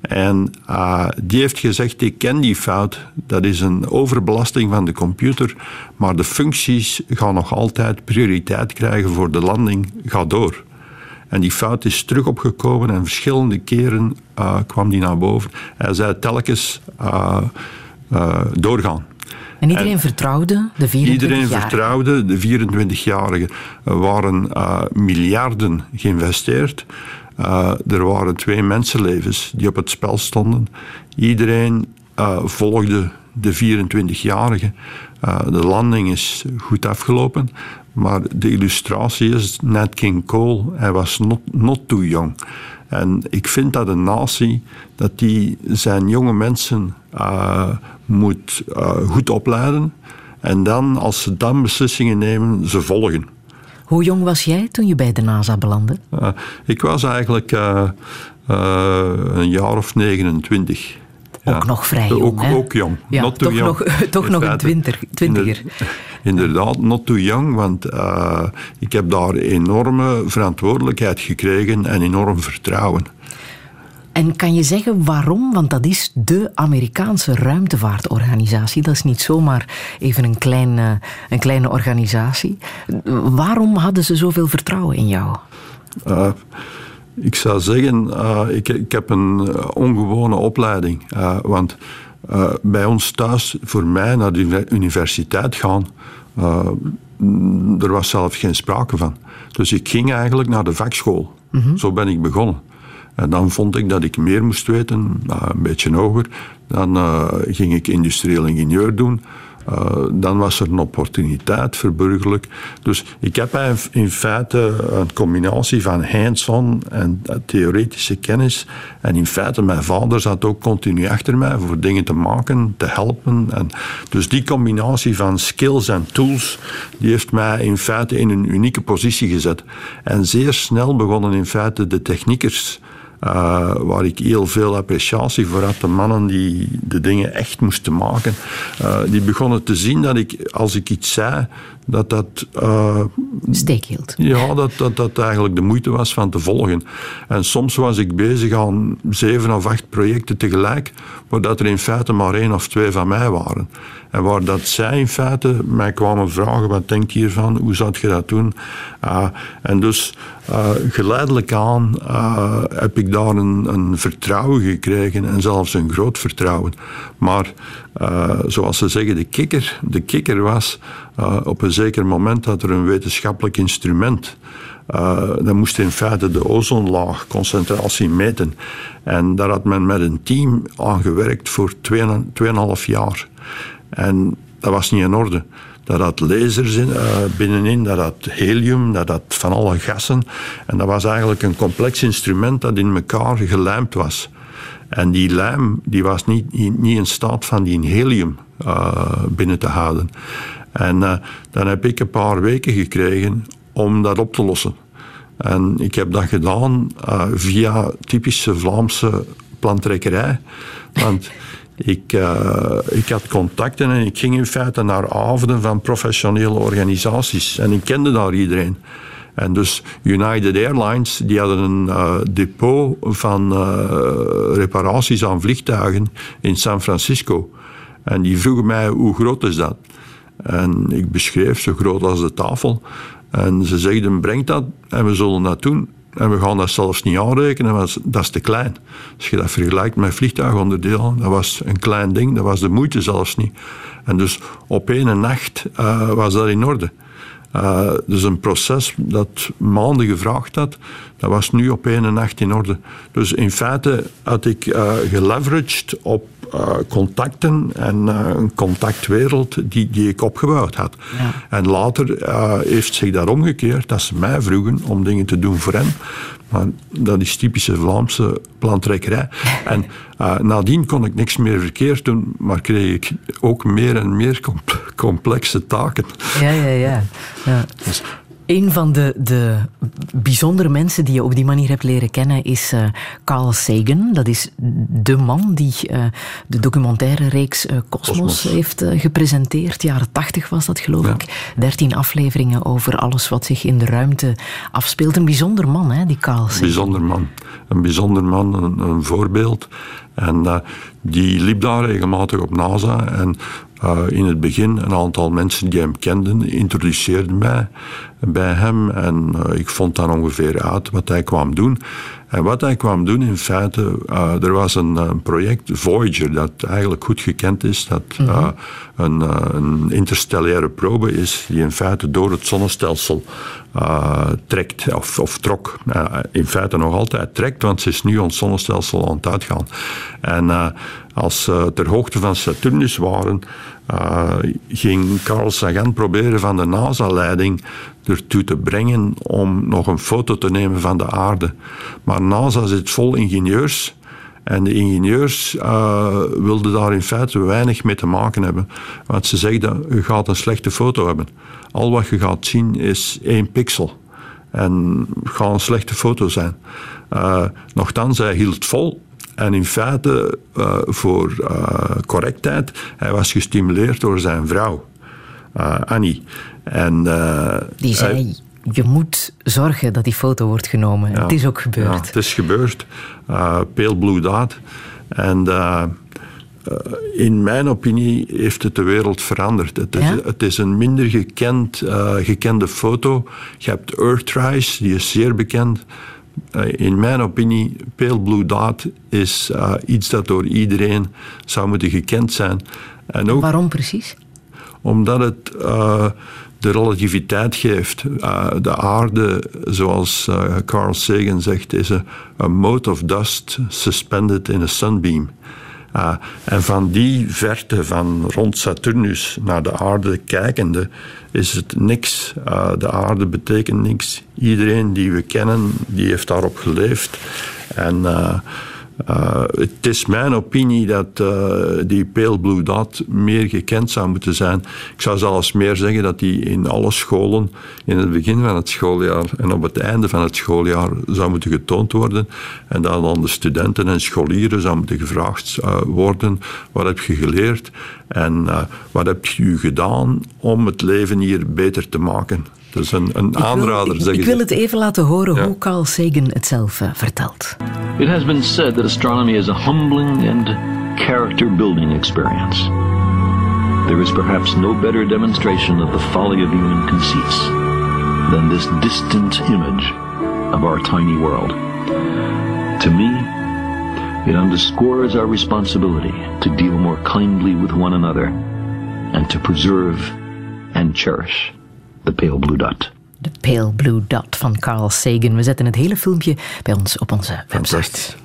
[SPEAKER 3] En uh, die heeft gezegd, ik ken die fout, dat is een overbelasting van de computer, maar de functies gaan nog altijd prioriteit krijgen voor de landing, ga door. En die fout is terug opgekomen en verschillende keren uh, kwam die naar boven. Hij zei telkens uh, uh, doorgaan.
[SPEAKER 2] En iedereen en vertrouwde de 24-jarigen?
[SPEAKER 3] Iedereen vertrouwde de 24-jarigen. Er waren miljarden geïnvesteerd. er waren twee mensenlevens die op het spel stonden. Iedereen volgde de 24-jarige. de landing is goed afgelopen. Maar de illustratie is Nat King Cole, hij was not, not too young. En ik vind dat een natie, dat die zijn jonge mensen uh, moet uh, goed opleiden. En dan, als ze dan beslissingen nemen, ze volgen.
[SPEAKER 2] Hoe jong was jij toen je bij de NASA belandde?
[SPEAKER 3] Uh, ik was eigenlijk een jaar of 29.
[SPEAKER 2] Ook nog vrij jong,
[SPEAKER 3] ook,
[SPEAKER 2] hè?
[SPEAKER 3] Ook jong.
[SPEAKER 2] Ja,
[SPEAKER 3] not
[SPEAKER 2] toch,
[SPEAKER 3] young.
[SPEAKER 2] Nog, toch nog een twintig, twintiger.
[SPEAKER 3] Inderdaad, not too young, want uh, ik heb daar enorme verantwoordelijkheid gekregen en enorm vertrouwen.
[SPEAKER 2] En kan je zeggen waarom? Want dat is de Amerikaanse ruimtevaartorganisatie. Dat is niet zomaar even een, klein, uh, een kleine organisatie. Waarom hadden ze zoveel vertrouwen in jou?
[SPEAKER 3] Uh, ik zou zeggen, uh, ik, ik, heb een ongewone opleiding. Uh, want uh, bij ons thuis, voor mij naar de universiteit gaan, er was zelf geen sprake van. Dus ik ging eigenlijk naar de vakschool. Mm -hmm. Zo ben ik begonnen. En dan vond ik dat ik meer moest weten, een beetje hoger. Dan ging ik industrieel ingenieur doen. Uh, dan was er een opportuniteit voor burgerlijk. Dus ik heb in feite een combinatie van hands-on en theoretische kennis. En in feite, mijn vader zat ook continu achter mij voor dingen te maken, te helpen. En dus die combinatie van skills en tools, die heeft mij in feite in een unieke positie gezet. En zeer snel begonnen in feite de techniekers uh, waar ik heel veel appreciatie voor had. De mannen die de dingen echt moesten maken. Uh, die begonnen te zien dat ik, als ik iets zei, dat dat... Uh,
[SPEAKER 2] Steek hield.
[SPEAKER 3] Ja, dat, dat dat eigenlijk de moeite was van te volgen. En soms was ik bezig aan zeven of acht projecten tegelijk, waar dat er in feite maar één of twee van mij waren. En waar dat zij in feite mij kwamen vragen, wat denk je hiervan, hoe zou je dat doen? Uh, en dus uh, geleidelijk aan uh, heb ik daar een, een, vertrouwen gekregen en zelfs een groot vertrouwen. Maar zoals ze zeggen, de kikker, de kikker was op een zeker moment dat er een wetenschappelijk instrument uh, dan moest in feite de ozonlaag concentratie meten. En daar had men met een team aan gewerkt voor 2,5 jaar. En dat was niet in orde. Dat had lasers in, uh, binnenin, dat had helium, dat had van alle gassen. En dat was eigenlijk een complex instrument dat in elkaar gelijmd was. En die lijm die was niet, niet in staat van die helium binnen te houden. En uh, dan heb ik een paar weken gekregen om dat op te lossen. En ik heb dat gedaan via typische Vlaamse plantrekkerij. Want ik, uh, ik had contacten en ik ging in feite naar avonden van professionele organisaties. En ik kende daar iedereen. En dus United Airlines, die hadden een depot van reparaties aan vliegtuigen in San Francisco. En die vroegen mij, hoe groot is dat? En ik beschreef zo groot als de tafel. En ze zeiden, breng dat en we zullen dat doen. En we gaan dat zelfs niet aanrekenen, want dat is te klein. Als je dat vergelijkt met vliegtuigonderdelen, dat was een klein ding, dat was de moeite zelfs niet. En dus op één nacht uh, was dat in orde. Uh, dus een proces dat maanden gevraagd had, dat was nu op één nacht in orde. Dus in feite had ik uh, geleveraged op uh, contacten en een contactwereld die, die ik opgebouwd had. Ja. En later heeft zich dat omgekeerd, dat ze mij vroegen om dingen te doen voor hen. Maar dat is typische Vlaamse plantrekkerij. En uh, nadien kon ik niks meer verkeerd doen, maar kreeg ik ook meer en meer complexe taken.
[SPEAKER 2] Ja, ja, ja. ja. Dus een van de, de bijzondere mensen die je op die manier hebt leren kennen is uh, Carl Sagan. Dat is de man die uh, de documentaire reeks uh, Cosmos, heeft gepresenteerd. Jaren tachtig was dat, geloof ja. ik. Dertien afleveringen over alles wat zich in de ruimte afspeelt. Een bijzonder man, hè, die Carl Sagan.
[SPEAKER 3] Een bijzonder man. Een bijzonder man, een, een voorbeeld. En die liep daar regelmatig op NASA. En uh, in het begin een aantal mensen die hem kenden introduceerden mij bij hem en uh, ik vond dan ongeveer uit wat hij kwam doen. En wat hij kwam doen in feite, uh, er was een, een, project Voyager dat eigenlijk goed gekend is, dat mm -hmm. een, een, interstellaire probe is die in feite door het zonnestelsel trekt of, trok. in feite nog altijd trekt, want ze is nu ons zonnestelsel aan het uitgaan. En als ze ter hoogte van Saturnus waren, ging Carl Sagan proberen van de NASA-leiding ertoe te brengen om nog een foto te nemen van de aarde. Maar NASA zit vol ingenieurs. En de ingenieurs uh, wilden daar in feite weinig mee te maken hebben. Want ze zeggen, je gaat een slechte foto hebben. Al wat je gaat zien is één pixel. En het gaat een slechte foto zijn. Uh, nochtans, hij hield vol en in feite, uh, voor correctheid, hij was gestimuleerd door zijn vrouw, Annie. En,
[SPEAKER 2] die zei, je moet zorgen dat die foto wordt genomen. Ja, het is ook gebeurd.
[SPEAKER 3] Ja, het is gebeurd. Pale Blue Dot. En in mijn opinie heeft het de wereld veranderd. Het is, ja? het is een minder gekend, gekende foto. Je hebt Earthrise, die is zeer bekend. Uh, in mijn opinie, Pale Blue Dot is uh, iets dat door iedereen zou moeten gekend zijn.
[SPEAKER 2] En ook, Waarom precies?
[SPEAKER 3] Omdat het uh, de relativiteit geeft. de aarde, zoals Carl Sagan zegt, is a mote of dust suspended in a sunbeam. Uh, en van die verte, van rond Saturnus naar de aarde kijkende, is het niks. De aarde betekent niks. Iedereen die we kennen, die heeft daarop geleefd. En uh, het is mijn opinie dat uh, die Pale Blue Dot meer gekend zou moeten zijn. Ik zou zelfs meer zeggen dat die in alle scholen, in het begin van het schooljaar en op het einde van het schooljaar, zou moeten getoond worden. En dat dan de studenten en scholieren zou moeten gevraagd uh, worden: wat heb je geleerd en wat heb je gedaan om het leven hier beter te maken? Dus een, een aanrader,
[SPEAKER 2] ik
[SPEAKER 3] wil,
[SPEAKER 2] ik, ik wil het even laten horen ja. hoe Carl Sagan het zelf uh, vertelt.
[SPEAKER 6] It has been said that astronomy is a humbling and character-building experience. There is perhaps no better demonstration of the folly of human conceits than this distant image of our tiny world. To me, it underscores our responsibility to deal more kindly with one another and to preserve and cherish The Pale Blue Dot.
[SPEAKER 2] De Pale Blue Dot van Carl Sagan. We zetten het hele filmpje bij ons op onze website.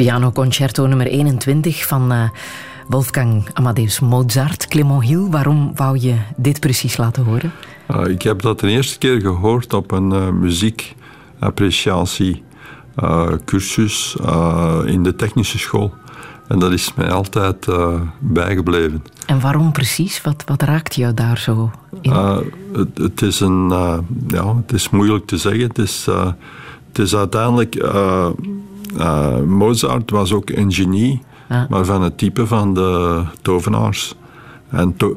[SPEAKER 2] Pianoconcerto nummer 21 van uh, Wolfgang Amadeus Mozart. Clement Hill, waarom wou je dit precies laten horen?
[SPEAKER 3] Uh, ik heb dat de eerste keer gehoord op een uh, muziekappreciatie cursus in de technische school. En dat is mij altijd bijgebleven.
[SPEAKER 2] En waarom precies? Wat, wat raakt jou daar zo in?
[SPEAKER 3] Het, het, is een, ja, het is moeilijk te zeggen. Het is, het is uiteindelijk. Mozart was ook een genie, ja. maar van het type van de tovenaars. En to,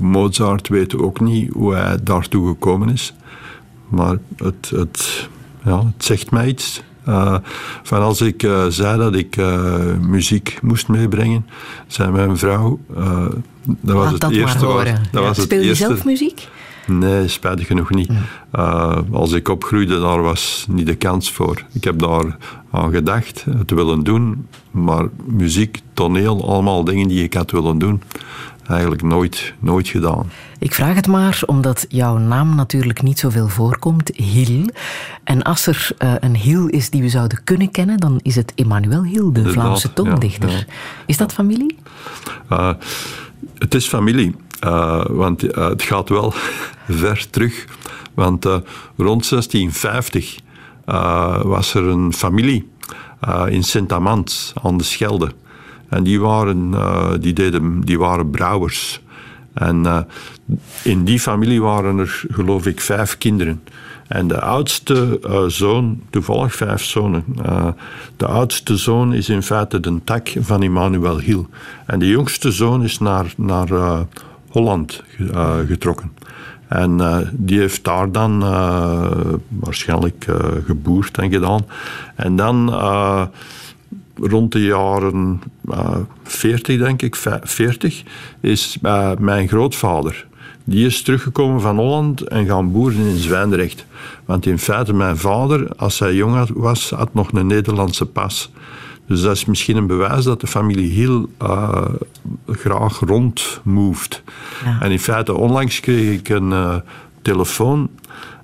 [SPEAKER 3] Mozart weet ook niet hoe hij daartoe gekomen is. Maar het, het, ja, het zegt mij iets. Uh, van als ik uh, zei dat ik uh, muziek moest meebrengen, zei mijn vrouw. dat was het
[SPEAKER 2] dat
[SPEAKER 3] eerste.
[SPEAKER 2] Was, dat
[SPEAKER 3] ja. was
[SPEAKER 2] Speel
[SPEAKER 3] je
[SPEAKER 2] eerste, zelf muziek?
[SPEAKER 3] Nee, spijtig genoeg niet. als ik opgroeide, daar was niet de kans voor. Ik heb daar aan gedacht te willen doen, maar muziek, toneel, allemaal dingen die ik had willen doen, eigenlijk nooit, nooit gedaan.
[SPEAKER 2] Ik vraag het maar omdat jouw naam natuurlijk niet zoveel voorkomt, Hiel. En als er uh, een Hiel is die we zouden kunnen kennen, dan is het Emmanuel Hiel, de, de Vlaamse toondichter. Ja, ja. Is dat familie?
[SPEAKER 3] Uh, het is familie, uh, want het gaat wel ver terug. Want rond 1650 was er een familie in Sint-Amand aan de Schelde. En die waren, die deden, die waren brouwers. En in die familie waren er, geloof ik, vijf kinderen. En de oudste zoon, toevallig vijf zonen, de oudste zoon is in feite de tak van Immanuel Hiel. En de jongste zoon is naar, naar Holland getrokken. En die heeft daar dan waarschijnlijk geboerd en gedaan. En dan rond de jaren uh, 40, denk ik, 40, is mijn grootvader. Die is teruggekomen van Holland en gaan boeren in Zwijndrecht. Want in feite, mijn vader, als hij jong was, had nog een Nederlandse pas. Dus dat is misschien een bewijs dat de familie heel uh, graag rondmoeft. Ja. En in feite, onlangs kreeg ik een uh, telefoon.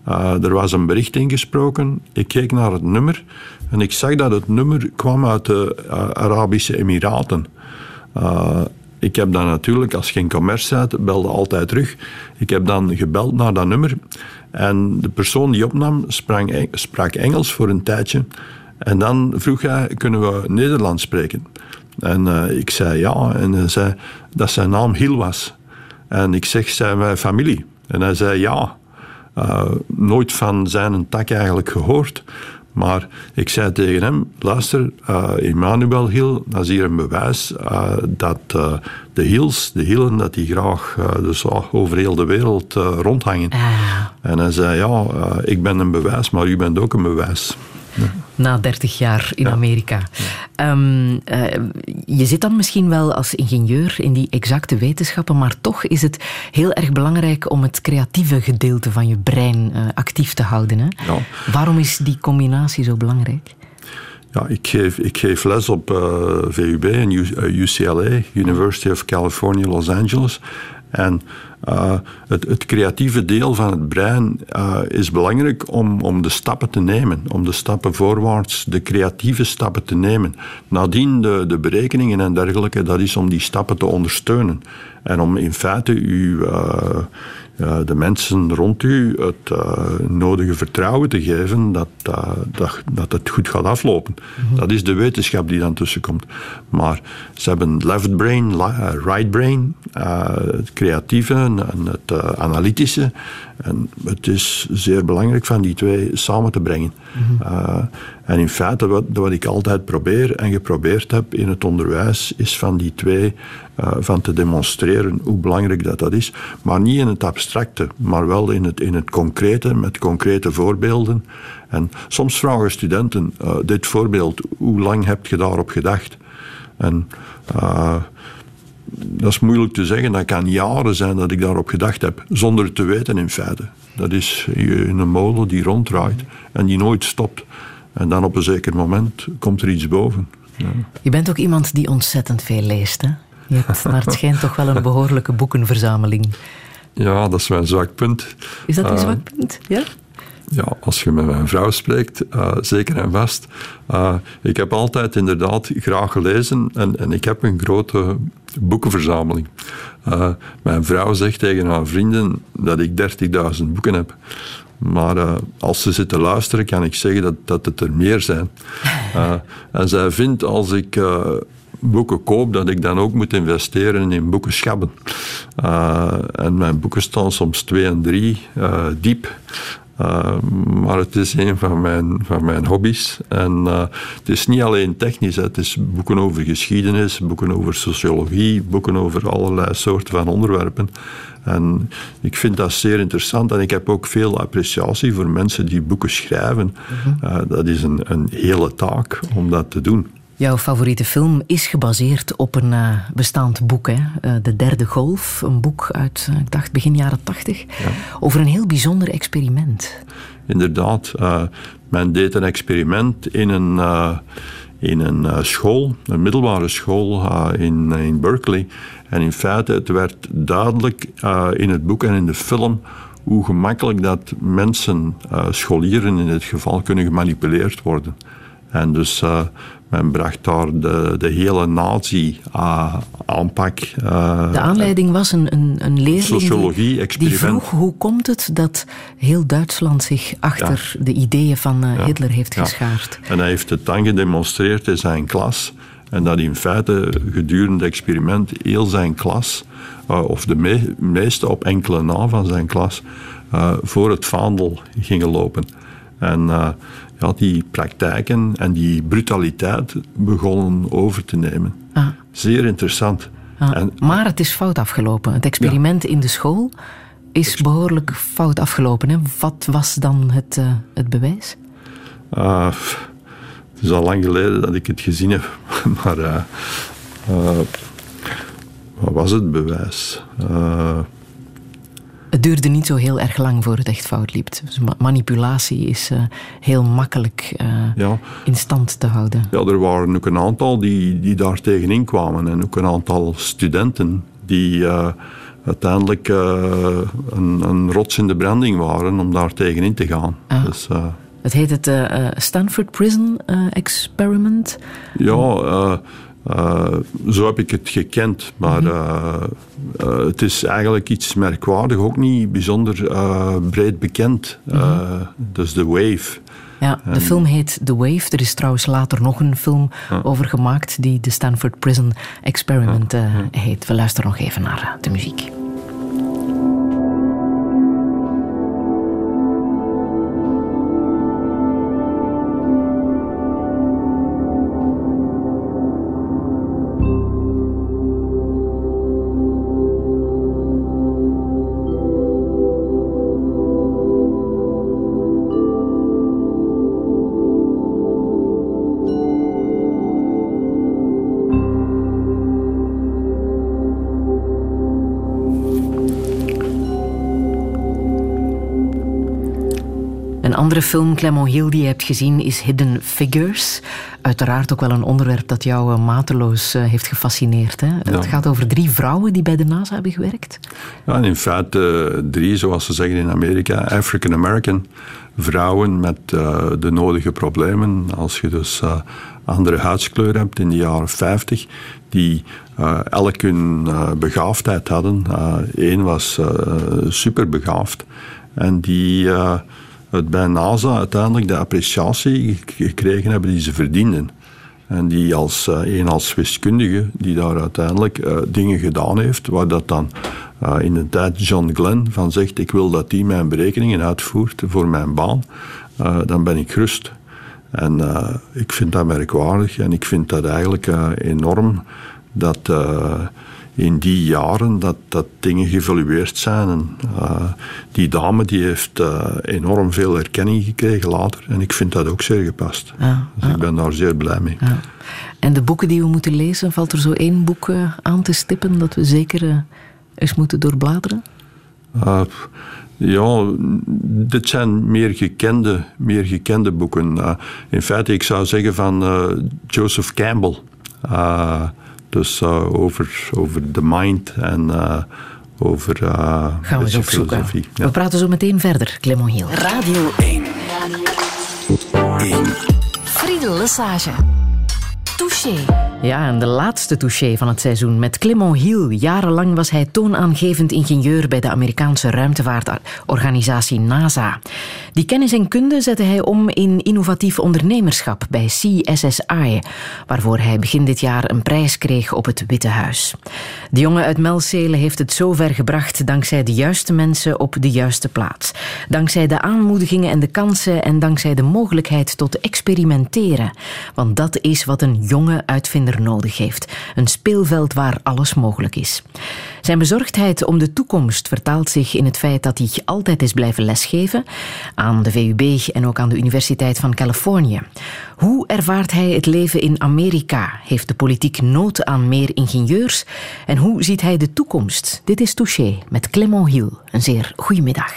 [SPEAKER 3] Uh, er was een bericht ingesproken. Ik keek naar het nummer en ik zag dat het nummer kwam uit de Arabische Emiraten. Ik heb dan natuurlijk, als geen commerce belde altijd terug. Ik heb dan gebeld naar dat nummer. En de persoon die opnam sprang, sprak Engels voor een tijdje. En dan vroeg hij, kunnen we Nederlands spreken? En uh, ik zei ja. En hij zei dat zijn naam Hiel was. En ik zeg, zijn wij familie? En hij zei ja. Uh, nooit van zijn tak eigenlijk gehoord. Maar ik zei tegen hem, luister, uh, Emmanuel Hill, dat is hier een bewijs uh, dat uh, de Hills, de Hillen, dat die graag dus over heel de wereld rondhangen.
[SPEAKER 2] Ah.
[SPEAKER 3] En hij zei, ja, ik ben een bewijs, maar u bent ook een bewijs.
[SPEAKER 2] Na 30 jaar in Amerika. Um, uh, je zit dan misschien wel als ingenieur in die exacte wetenschappen, maar toch is het heel erg belangrijk om het creatieve gedeelte van je brein uh, actief te houden. Hè?
[SPEAKER 3] Ja.
[SPEAKER 2] Waarom is die combinatie zo belangrijk?
[SPEAKER 3] Ja, ik, geef, ik geef les op uh, VUB en UCLA, University of California, Los Angeles. En uh, het, het, creatieve deel van het brein uh, is belangrijk om, om de stappen te nemen, om de stappen voorwaarts, de creatieve stappen te nemen. Nadien de, de berekeningen en dergelijke, dat is om die stappen te ondersteunen. En om in feite uw, uh, de mensen rond u het uh, nodige vertrouwen te geven dat, uh, dat, dat het goed gaat aflopen. Mm -hmm. Dat is de wetenschap die dan tussenkomt. Maar ze hebben left brain, right brain, het creatieve en het analytische. En het is zeer belangrijk van die twee samen te brengen. Mm -hmm. En in feite, wat, wat ik altijd probeer en geprobeerd heb in het onderwijs, is van die twee uh, van te demonstreren hoe belangrijk dat, dat is. Maar niet in het abstracte, maar wel in het, in het concrete, met concrete voorbeelden. En soms vragen studenten, uh, dit voorbeeld, hoe lang heb je daarop gedacht? En uh, dat is moeilijk te zeggen. Dat kan jaren zijn dat ik daarop gedacht heb, zonder het te weten in feite. Dat is in een molen die ronddraait en die nooit stopt. En dan op een zeker moment komt er iets boven. Ja.
[SPEAKER 2] Je bent ook iemand die ontzettend veel leest, hè? Je hebt naar het schijnt toch wel een behoorlijke boekenverzameling.
[SPEAKER 3] Ja, dat is mijn zwak punt.
[SPEAKER 2] Is dat uw uh, zwak punt? Ja?
[SPEAKER 3] Ja, als je met mijn vrouw spreekt, uh, zeker en vast. Uh, ik heb altijd inderdaad graag gelezen en, en ik heb een grote boekenverzameling. Uh, mijn vrouw zegt tegen haar vrienden dat ik 30.000 boeken heb. Maar uh, als ze zitten luisteren, kan ik zeggen dat, dat het er meer zijn. Uh, en zij vindt als ik boeken koop, dat ik dan ook moet investeren in boekenschappen. En mijn boeken staan soms twee en drie diep. Uh, maar het is een van mijn, van mijn hobby's. En uh, het is niet alleen technisch, hè. het is boeken over geschiedenis, boeken over sociologie, boeken over allerlei soorten van onderwerpen. En ik vind dat zeer interessant en ik heb ook veel appreciatie voor mensen die boeken schrijven. -hmm. uh, dat is een, een hele taak om dat te doen.
[SPEAKER 2] Jouw favoriete film is gebaseerd op een uh, bestaand boek, hè? Uh, De Derde Golf. Een boek uit, uh, ik dacht, begin jaren tachtig. Ja. Over een heel bijzonder experiment.
[SPEAKER 3] Inderdaad. men deed een experiment in een, in een school, een middelbare school in, in Berkeley. En in feite, het werd duidelijk in het boek en in de film hoe gemakkelijk dat mensen, scholieren in dit geval, kunnen gemanipuleerd worden. En dus men bracht daar de, de hele nazi-aanpak.
[SPEAKER 2] Uh, de aanleiding was een, een, een leerling
[SPEAKER 3] Sociologie-experiment.
[SPEAKER 2] die vroeg hoe komt het dat heel Duitsland zich achter ja. de ideeën van uh, ja. Hitler heeft ja. geschaard.
[SPEAKER 3] En hij heeft het dan gedemonstreerd in zijn klas. En dat in feite gedurende het experiment heel zijn klas, of de me meeste op enkele na van zijn klas, voor het vaandel gingen lopen. En ja, die praktijken en die brutaliteit begonnen over te nemen. Ah. Zeer interessant.
[SPEAKER 2] Ah. En, maar het is fout afgelopen. Het experiment ja. in de school is behoorlijk fout afgelopen. Hè? Wat was dan het, uh, het bewijs?
[SPEAKER 3] Uh, het is al lang geleden dat ik het gezien heb. Maar uh, wat was het bewijs?
[SPEAKER 2] Het duurde niet zo heel erg lang voor het echt fout liep. Dus manipulatie is uh, heel makkelijk uh, ja. in stand te houden.
[SPEAKER 3] Ja, er waren ook een aantal die, die daar tegenin kwamen. En ook een aantal studenten die uh, uiteindelijk een, een, rots in de branding waren om daar tegenin te gaan.
[SPEAKER 2] Ah. Dus, het heet het Stanford Prison Experiment.
[SPEAKER 3] Ja, uh, zo heb ik het gekend, maar uh, uh, het is eigenlijk iets merkwaardig, ook niet bijzonder breed bekend. -hmm. dus The Wave.
[SPEAKER 2] Ja, de en... film heet The Wave. Er is trouwens later nog een film ja. over gemaakt die de Stanford Prison Experiment ja. heet. We luisteren nog even naar de muziek. Andere film, Clement Hill, die je hebt gezien, is Hidden Figures. Uiteraard ook wel een onderwerp dat jou uh, mateloos uh, heeft gefascineerd. Hè? Ja. Het gaat over drie vrouwen die bij de NASA hebben gewerkt.
[SPEAKER 3] Ja, en in feite uh, drie, zoals ze zeggen in Amerika, African American vrouwen met de nodige problemen. Als je dus andere huidskleur hebt in de jaren 50, die elk hun begaafdheid hadden. Eén was superbegaafd en die het bij NASA uiteindelijk de appreciatie gekregen hebben die ze verdienden. En die als uh, een als wiskundige, die daar uiteindelijk uh, dingen gedaan heeft, waar dat dan uh, in de tijd John Glenn van zegt, ik wil dat die mijn berekeningen uitvoert voor mijn baan, dan ben ik gerust. En ik vind dat merkwaardig en ik vind dat eigenlijk enorm dat in die jaren dat, dat dingen geëvolueerd zijn. En, uh, die dame die heeft uh, enorm veel erkenning gekregen later. En ik vind dat ook zeer gepast. Ja, dus ik ben daar zeer blij mee. Ja.
[SPEAKER 2] En de boeken die we moeten lezen, valt er zo één boek uh, aan te stippen dat we zeker eens moeten doorbladeren?
[SPEAKER 3] ja, dit zijn meer gekende, meer gekende boeken. in feite, ik zou zeggen van Joseph Campbell. Dus uh, over, over de mind en uh, over uh,
[SPEAKER 2] Gaan we eens opzoeken. Ja. We praten zo meteen verder, Clement Hiel.
[SPEAKER 1] Radio 1. Radio 1. Friedel Lesage. Touché.
[SPEAKER 2] Ja, en de laatste touché van het seizoen met Clement Hill. Jarenlang was hij toonaangevend ingenieur bij de Amerikaanse ruimtevaartorganisatie NASA. Die kennis en kunde zette hij om in innovatief ondernemerschap bij CSSI, waarvoor hij begin dit jaar een prijs kreeg op het Witte Huis. De jongen uit Melzelen heeft het zover gebracht dankzij de juiste mensen op de juiste plaats. Dankzij de aanmoedigingen en de kansen en dankzij de mogelijkheid tot experimenteren. Want dat is wat een jonge uitvinder nodig heeft. Een speelveld waar alles mogelijk is. Zijn bezorgdheid om de toekomst vertaalt zich in het feit dat hij altijd is blijven lesgeven aan de VUB en ook aan de Universiteit van Californië. Hoe ervaart hij het leven in Amerika? Heeft de politiek nood aan meer ingenieurs? En hoe ziet hij de toekomst? Dit is Touché met Clement Hill. Een zeer goede middag.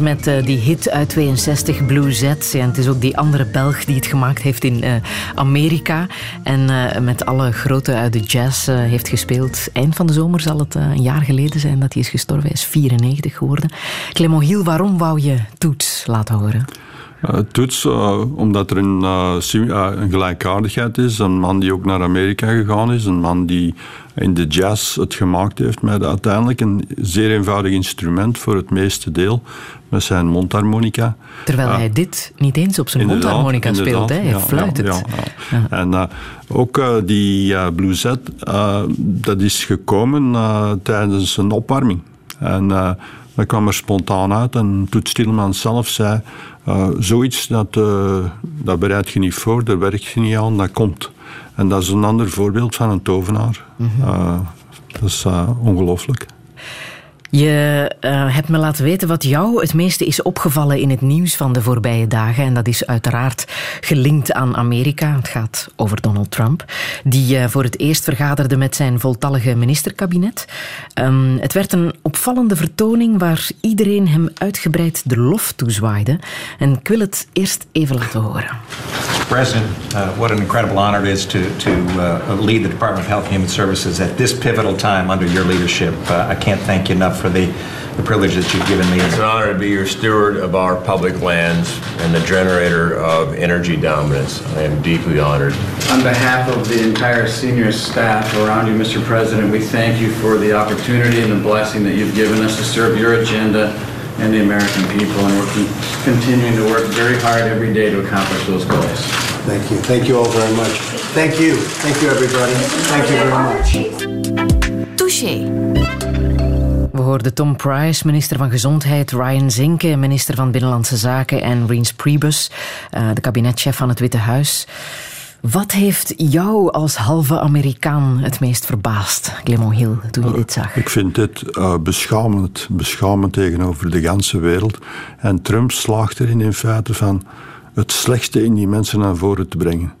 [SPEAKER 2] Met uh, die hit uit 62, Blue Z. En het is ook die andere Belg die het gemaakt heeft in uh, Amerika. En uh, met alle grote uit de jazz heeft gespeeld. Eind van de zomer zal het een jaar geleden zijn dat hij is gestorven. Hij is 94 geworden. Clement Hiel, waarom wou je Toets laten horen?
[SPEAKER 3] Uh, toets, uh, omdat er een, uh, een, gelijkaardigheid is. Een man die ook naar Amerika gegaan is. Een man die in de jazz het gemaakt heeft met uiteindelijk een zeer eenvoudig instrument voor het meeste deel. Met zijn mondharmonica.
[SPEAKER 2] Terwijl hij dit niet eens op zijn mondharmonica speelt. Hè? Hij
[SPEAKER 3] ja,
[SPEAKER 2] fluit
[SPEAKER 3] ja,
[SPEAKER 2] het.
[SPEAKER 3] Ja, En ook die Blue Z, dat is gekomen tijdens een opwarming. En dat kwam er spontaan uit. En Toet Stilman zelf zei... Uh, zoiets, dat, uh, dat bereid je niet voor, daar werk je niet aan, dat komt. En dat is een ander voorbeeld van een tovenaar. Mm -hmm. uh, dat is ongelooflijk.
[SPEAKER 2] Je uh, hebt me laten weten wat jou het meeste is opgevallen in het nieuws van de voorbije dagen. En dat is uiteraard gelinkt aan Amerika. Het gaat over Donald Trump, die uh, voor het eerst vergaderde met zijn voltallige ministerkabinet. Um, het werd een opvallende vertoning waar iedereen hem uitgebreid de lof toezwaaide. En ik wil het eerst even laten horen.
[SPEAKER 7] President, uh, what an incredible honor it is to, to lead the Department of Health and Human Services at this pivotal time under your leadership. I can't thank you enough for the, the privilege that you've given me.
[SPEAKER 8] It's an honor to be your steward of our public lands and the generator of energy dominance. I am deeply honored.
[SPEAKER 9] On behalf of the entire senior staff around you, Mr. President, we thank you for the opportunity and the blessing that you've given us to serve your agenda and the American people, and we're con- continuing to work very hard every day to accomplish those goals.
[SPEAKER 10] Thank you. Thank you all very much. Thank you. Thank you, everybody. Thank you very much.
[SPEAKER 1] Touché.
[SPEAKER 2] We hoorden Tom Price, minister van Gezondheid, Ryan Zinke, minister van Binnenlandse Zaken en Reince Priebus, eh, de kabinetchef van het Witte Huis. Wat heeft jou als halve Amerikaan het meest verbaasd, Clement Hill, toen je dit zag?
[SPEAKER 3] Ik vind dit eh, beschamend, beschamend tegenover de ganse wereld. En Trump slaagt erin in feite van het slechtste in die mensen naar voren te brengen.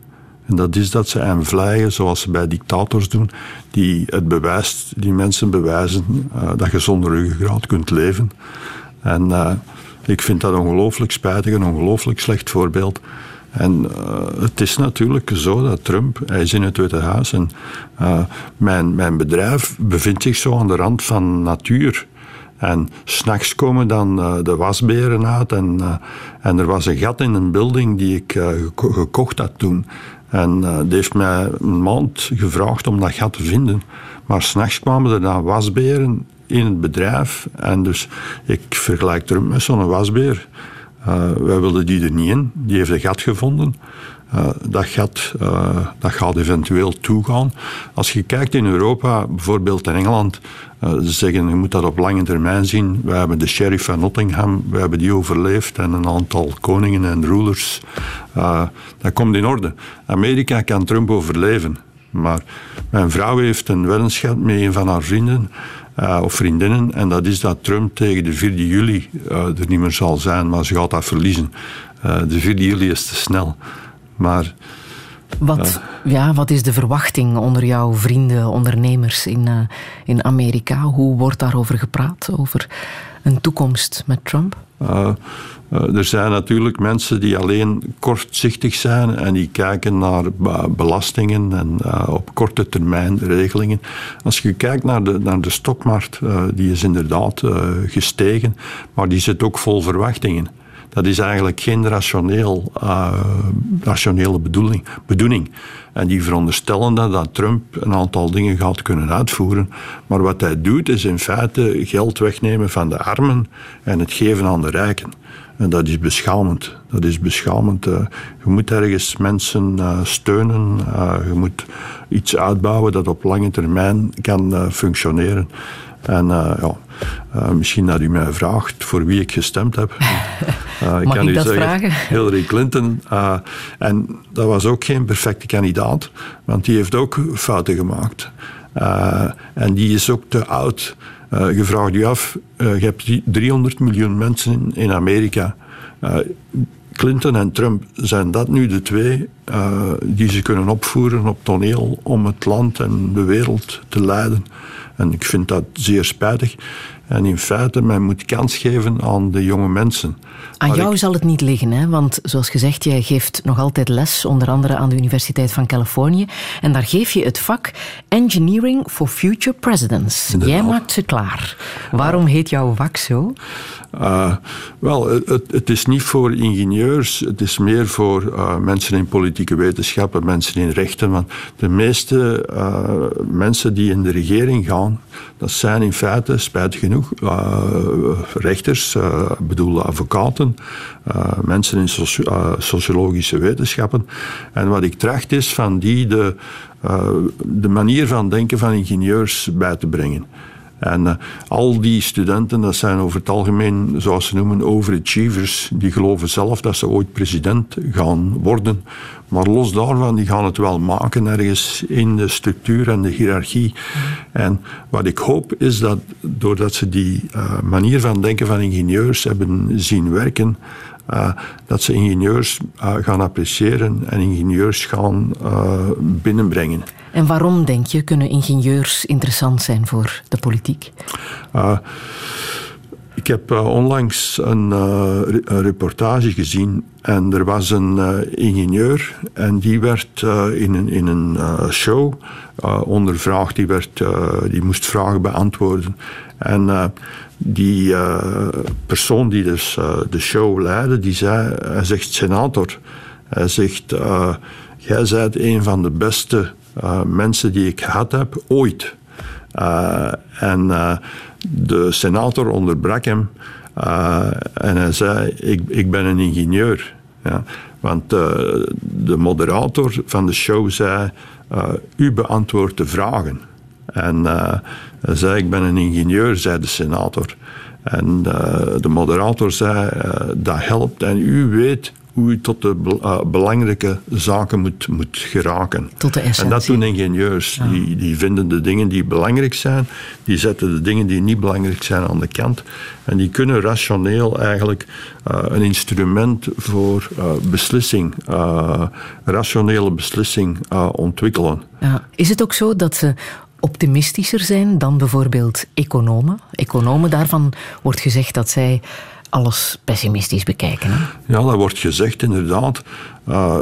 [SPEAKER 3] En dat is dat ze aan vleien, zoals ze bij dictators doen, die het bewijst, die mensen bewijzen eh, dat je zonder ruggengraat kunt leven. En eh, ik vind dat ongelooflijk spijtig, een ongelooflijk slecht voorbeeld. En eh, het is natuurlijk zo dat Trump, hij is in het Witte Huis en mijn, mijn bedrijf bevindt zich zo aan de rand van natuur. En s'nachts komen dan de wasberen uit en, en er was een gat in een building die ik geko- gekocht had toen. En eh die heeft mij een maand gevraagd om dat gat te vinden. Maar s'nachts kwamen er dan wasberen in het bedrijf. En dus ik vergelijk Trump met zo'n wasbeer. Eh, wij wilden die er niet in. Die heeft een gat gevonden. Eh, dat, gat, dat gaat eventueel toegaan. Als je kijkt in Europa, bijvoorbeeld in Engeland, ze zeggen je moet dat op lange termijn zien. We hebben de sheriff van Nottingham, we hebben die overleefd en een aantal koningen en rulers. Eh, dat komt in orde. Amerika kan Trump overleven. Maar mijn vrouw heeft een weddenschap met een van haar vrienden eh, of vriendinnen. En dat is dat Trump tegen de 4 juli eh, er niet meer zal zijn, maar ze gaat dat verliezen. Eh, de 4 juli is te snel. Maar
[SPEAKER 2] Wat, ja, wat is de verwachting onder jouw vrienden, ondernemers in, eh, in Amerika? Hoe wordt daarover gepraat, over een toekomst met Trump?
[SPEAKER 3] eh, eh, er zijn natuurlijk mensen die alleen kortzichtig zijn en die kijken naar be- belastingen en op korte termijn regelingen. Als je kijkt naar de, naar de stokmarkt, die is inderdaad gestegen, maar die zit ook vol verwachtingen. Dat is eigenlijk geen rationeel, eh, rationele bedoeling, bedoeling. En die veronderstellen dat, dat Trump een aantal dingen gaat kunnen uitvoeren. Maar wat hij doet is in feite geld wegnemen van de armen en het geven aan de rijken. En dat is beschamend. Dat is beschamend. eh. je moet ergens mensen eh, steunen. je moet iets uitbouwen dat op lange termijn kan functioneren. En eh, ja, eh, misschien dat u mij vraagt voor wie ik gestemd heb. Eh,
[SPEAKER 2] Mag
[SPEAKER 3] kan
[SPEAKER 2] ik
[SPEAKER 3] u
[SPEAKER 2] dat
[SPEAKER 3] zeggen,
[SPEAKER 2] vragen?
[SPEAKER 3] Hillary Clinton. en dat was ook geen perfecte kandidaat, want die heeft ook fouten gemaakt. En die is ook te oud. Eh, je vraagt je af, je hebt die 300 miljoen mensen in, in Amerika. Clinton en Trump, zijn dat nu de twee eh, die ze kunnen opvoeren op toneel om het land en de wereld te leiden? En ik vind dat zeer spijtig. En in feite, men moet kans geven aan de jonge mensen.
[SPEAKER 2] Aan
[SPEAKER 3] Maar
[SPEAKER 2] jou
[SPEAKER 3] ik-
[SPEAKER 2] zal het niet liggen, hè? want zoals gezegd, jij geeft nog altijd les, onder andere aan de Universiteit van Californië. En daar geef je het vak Engineering for Future Presidents. Jij maakt ze klaar. Waarom heet jouw vak zo?
[SPEAKER 3] Uh, wel, het, het is niet voor ingenieurs, het is meer voor uh, mensen in politieke wetenschappen, mensen in rechten. Want de meeste uh, mensen die in de regering gaan, dat zijn in feite, spijtig genoeg, rechters, ik bedoel advocaten, mensen in soci sociologische wetenschappen. En wat ik tracht is van die de, de manier van denken van ingenieurs bij te brengen. En uh, al die studenten, dat zijn over het algemeen, zoals ze noemen, overachievers. Die geloven zelf dat ze ooit president gaan worden. Maar los daarvan, die gaan het wel maken ergens in de structuur en de hiërarchie. En wat ik hoop is dat doordat ze die uh, manier van denken van ingenieurs hebben zien werken, uh, dat ze ingenieurs uh, gaan appreciëren en ingenieurs gaan binnenbrengen.
[SPEAKER 2] En waarom, denk je, kunnen ingenieurs interessant zijn voor de politiek?
[SPEAKER 3] Ik heb uh, onlangs een, uh, een, reportage gezien en er was een uh, ingenieur en die werd in een, in een show ondervraagd. Die, werd, die moest vragen beantwoorden. En die persoon die dus de show leidde, die zei, hij zegt senator, hij zegt, jij bent een van de beste mensen die ik gehad heb ooit. en de senator onderbrak hem uh, en hij zei: ik, ik ben een ingenieur. Ja, want uh, de moderator van de show zei: uh, U beantwoordt de vragen. En hij zei: Ik ben een ingenieur, zei de senator. En de moderator zei: Dat helpt en u weet hoe je tot de uh, belangrijke zaken moet, moet geraken.
[SPEAKER 2] Tot de essentie.
[SPEAKER 3] En dat doen ingenieurs. Die, die vinden de dingen die belangrijk zijn, die zetten de dingen die niet belangrijk zijn aan de kant. En die kunnen rationeel eigenlijk uh, een instrument voor uh, beslissing, rationele beslissing ontwikkelen.
[SPEAKER 2] Ja. Is het ook zo dat ze optimistischer zijn dan bijvoorbeeld economen? Economen, daarvan wordt gezegd dat zij alles pessimistisch bekijken. Hè?
[SPEAKER 3] Ja, dat wordt gezegd inderdaad. Uh,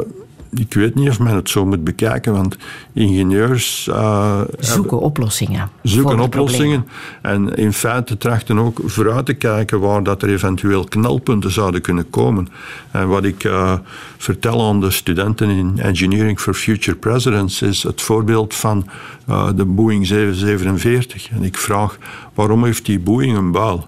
[SPEAKER 3] ik weet niet of men het zo moet bekijken, want ingenieurs. Uh,
[SPEAKER 2] zoeken oplossingen.
[SPEAKER 3] Zoeken oplossingen. En in feite trachten ook vooruit te kijken waar dat er eventueel knelpunten zouden kunnen komen. En wat ik uh, vertel aan de studenten in Engineering for Future Presidents is het voorbeeld van uh, de Boeing 747. En ik vraag waarom heeft die Boeing een buil?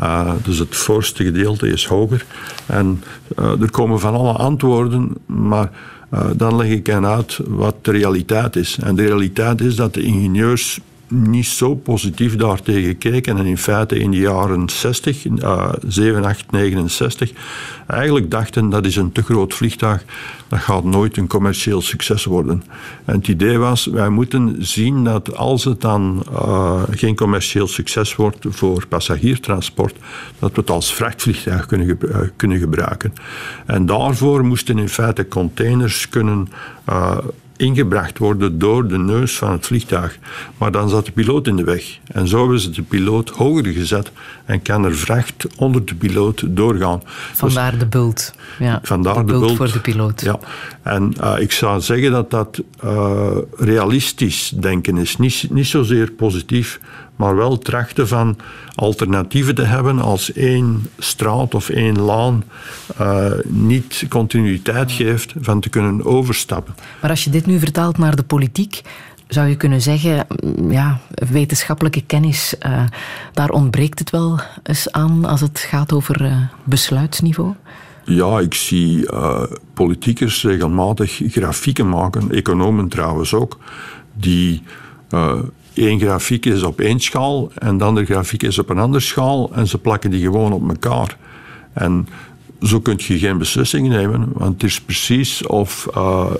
[SPEAKER 3] Uh, dus het voorste gedeelte is hoger. En uh, er komen van alle antwoorden, maar uh, dan leg ik hen uit wat de realiteit is. En de realiteit is dat de ingenieurs niet zo positief daartegen keken. En in feite in de jaren 60, uh, 7, 8, 69, eigenlijk dachten dat is een te groot vliegtuig, dat gaat nooit een commercieel succes worden. En het idee was, wij moeten zien dat als het dan uh, geen commercieel succes wordt voor passagiertransport, dat we het als vrachtvliegtuig kunnen, ge uh, kunnen gebruiken. En daarvoor moesten in feite containers kunnen uh, ingebracht worden door de neus van het vliegtuig. Maar dan zat de piloot in de weg. En zo hebben ze de piloot hoger gezet en kan er vracht onder de piloot doorgaan.
[SPEAKER 2] Vandaar dus, de bult. Ja,
[SPEAKER 3] vandaar
[SPEAKER 2] de,
[SPEAKER 3] de
[SPEAKER 2] bult, voor de piloot.
[SPEAKER 3] Ja. En uh, ik zou zeggen dat dat uh, realistisch denken is. Niet, niet zozeer positief, maar wel trachten van alternatieven te hebben als één straat of één laan uh, niet continuïteit geeft van te kunnen overstappen.
[SPEAKER 2] Maar als je dit nu vertaalt naar de politiek, zou je kunnen zeggen, ja, wetenschappelijke kennis, uh, daar ontbreekt het wel eens aan als het gaat over uh, besluitsniveau?
[SPEAKER 3] Ja, ik zie uh, politiekers regelmatig grafieken maken, economen trouwens ook, die één grafiek is op één schaal en de andere grafiek is op een andere schaal en ze plakken die gewoon op elkaar. En zo kun je geen beslissing nemen, want het is precies of uh,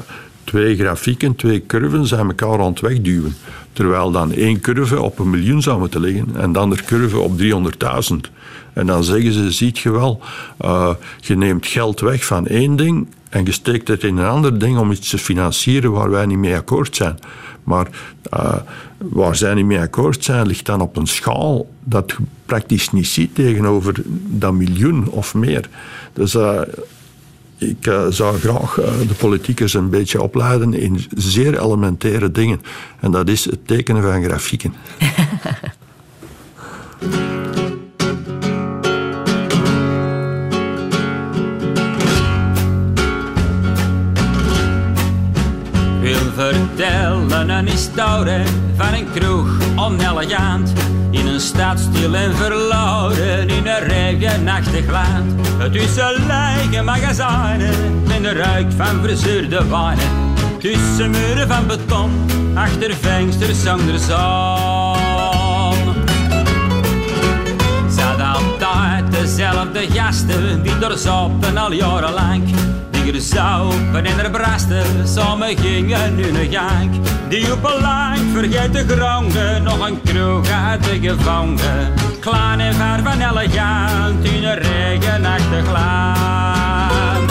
[SPEAKER 3] twee grafieken, twee curven zijn elkaar aan het wegduwen. Terwijl dan één curve op een miljoen zou moeten liggen en de andere curve op 300.000. En dan zeggen ze, ziet je wel, uh, je neemt geld weg van één ding en je steekt het in een ander ding om iets te financieren waar wij niet mee akkoord zijn. Maar uh, waar zij niet mee akkoord zijn, ligt dan op een schaal dat je praktisch niet ziet tegenover dat miljoen of meer. Dus uh, ik zou graag de politiekers een beetje opleiden in zeer elementaire dingen. En dat is het tekenen van grafieken.
[SPEAKER 11] vertellen een historie van een kroeg onelegant. In een stad stil en verloren, in een regenachtig land. Tussen lege magazijnen en de ruik van verzuurde wijnen. Tussen muren van beton, achter vensters zonder zon. Zat altijd dezelfde gasten die doorzopen al jarenlang er zopen en er brasten, samen gingen nu een gang. Die op een lang vergeet de gronden, nog een kroeg uit de gevangen. Klein en ver van elegant, in een regenachtig land.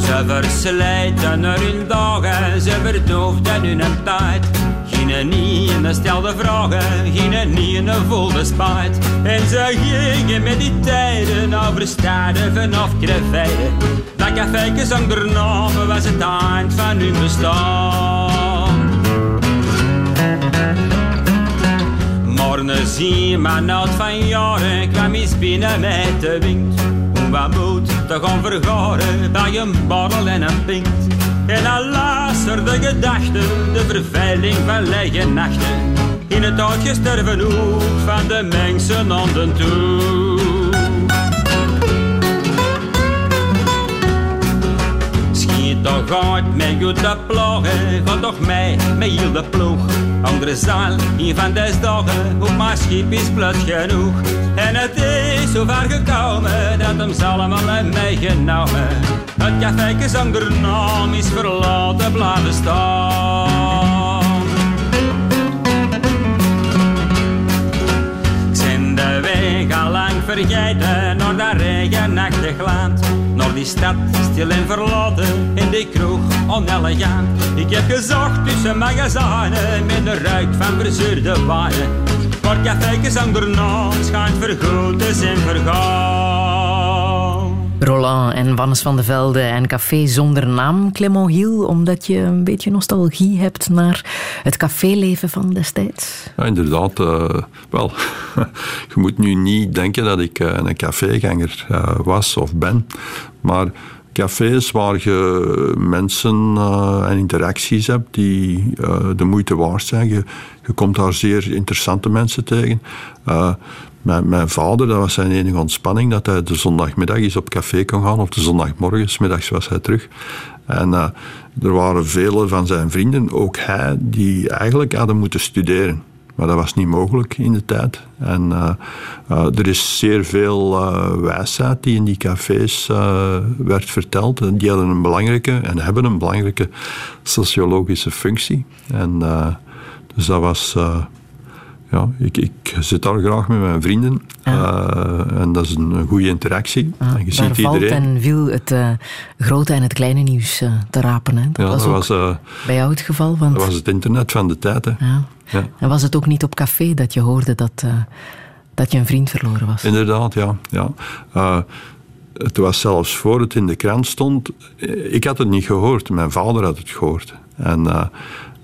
[SPEAKER 11] Ze verslijten er hun dagen, ze verdoofden hun tijd. Geen niet stelde vragen, geen niet voelde spijt. En ze gingen met die tijden over steden vanaf Krefeiden. Dat café zong naam was het eind van hun bestaan. Morgen zie maar nood van jaren kwam eens binnen met de wind. Hoe wat moet te gaan vergaren bij een borrel en een pint. En al de gedachten, de vervuiling van lege nachten. In het uitgestorven hoek van de mensen toe. Schiet toch uit met goede ploegen, ga toch mee met heel de ploeg. Andere zaal, een van deze dagen, op mijn schip is plat genoeg. En het is zo ver gekomen dat hem allemaal meegenomen. Het café zonder naam is verlaten blijven staan. Vergeten naar dat regenachtig land. Naar die stad stil en verlaten, in die kroeg onelegant. Ik heb gezocht tussen magazijnen met de ruik van verzuurde wijn. Maar café zonder naam schijnt vergoed te zijn vergaan.
[SPEAKER 2] Roland en Wannes van de Velde en Café zonder naam, Clement Hiel, omdat je een beetje nostalgie hebt naar het caféleven van destijds?
[SPEAKER 3] Ja, inderdaad. Uh, wel, je moet nu niet denken dat ik uh, een caféganger uh, was of ben, maar cafés waar je mensen en interacties hebt die de moeite waard zijn. Je, komt daar zeer interessante mensen tegen. Mijn, mijn, vader, dat was zijn enige ontspanning, dat hij de zondagmiddag eens op café kon gaan, of de zondagmorgen, middags was hij terug. En uh, er waren vele van zijn vrienden, ook hij, die eigenlijk hadden moeten studeren. Maar dat was niet mogelijk in de tijd. En uh, uh, er is zeer veel wijsheid die in die cafés werd verteld. Die hadden een belangrijke en hebben een belangrijke sociologische functie. En dus dat was ja, ik, ik zit daar graag met mijn vrienden. Uh, en dat is een goede interactie.
[SPEAKER 2] En je ziet valt iedereen. en viel het uh, grote en het kleine nieuws uh, te rapen. Hè? Dat
[SPEAKER 3] ja,
[SPEAKER 2] was,
[SPEAKER 3] dat was
[SPEAKER 2] bij jou het geval. Want...
[SPEAKER 3] Dat was het internet van de tijd. Hè.
[SPEAKER 2] Ja. ja. En was het ook niet op café dat je hoorde dat, dat je een vriend verloren was?
[SPEAKER 3] Inderdaad, ja. ja. het was zelfs voor het in de krant stond. Ik had het niet gehoord, mijn vader had het gehoord. En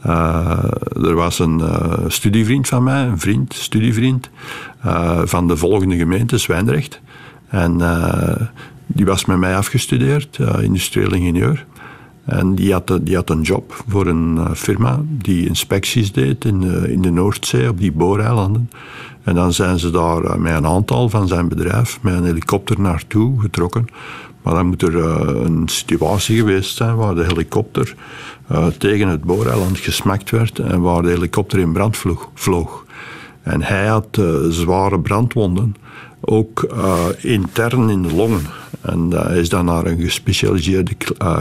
[SPEAKER 3] uh, er was een uh, studievriend van mij, een vriend, studievriend, uh, van de volgende gemeente, Zwijndrecht. En die was met mij afgestudeerd, industrieel ingenieur. En die had, die had een job voor een firma die inspecties deed in de, in de Noordzee, op die booreilanden. En dan zijn ze daar met een aantal van zijn bedrijf met een helikopter naartoe getrokken. Maar dan moet er een situatie geweest zijn waar de helikopter uh, tegen het booreiland gesmakt werd en waar de helikopter in brand vloog. En hij had uh, zware brandwonden, ook intern in de longen. En hij is dan naar een gespecialiseerde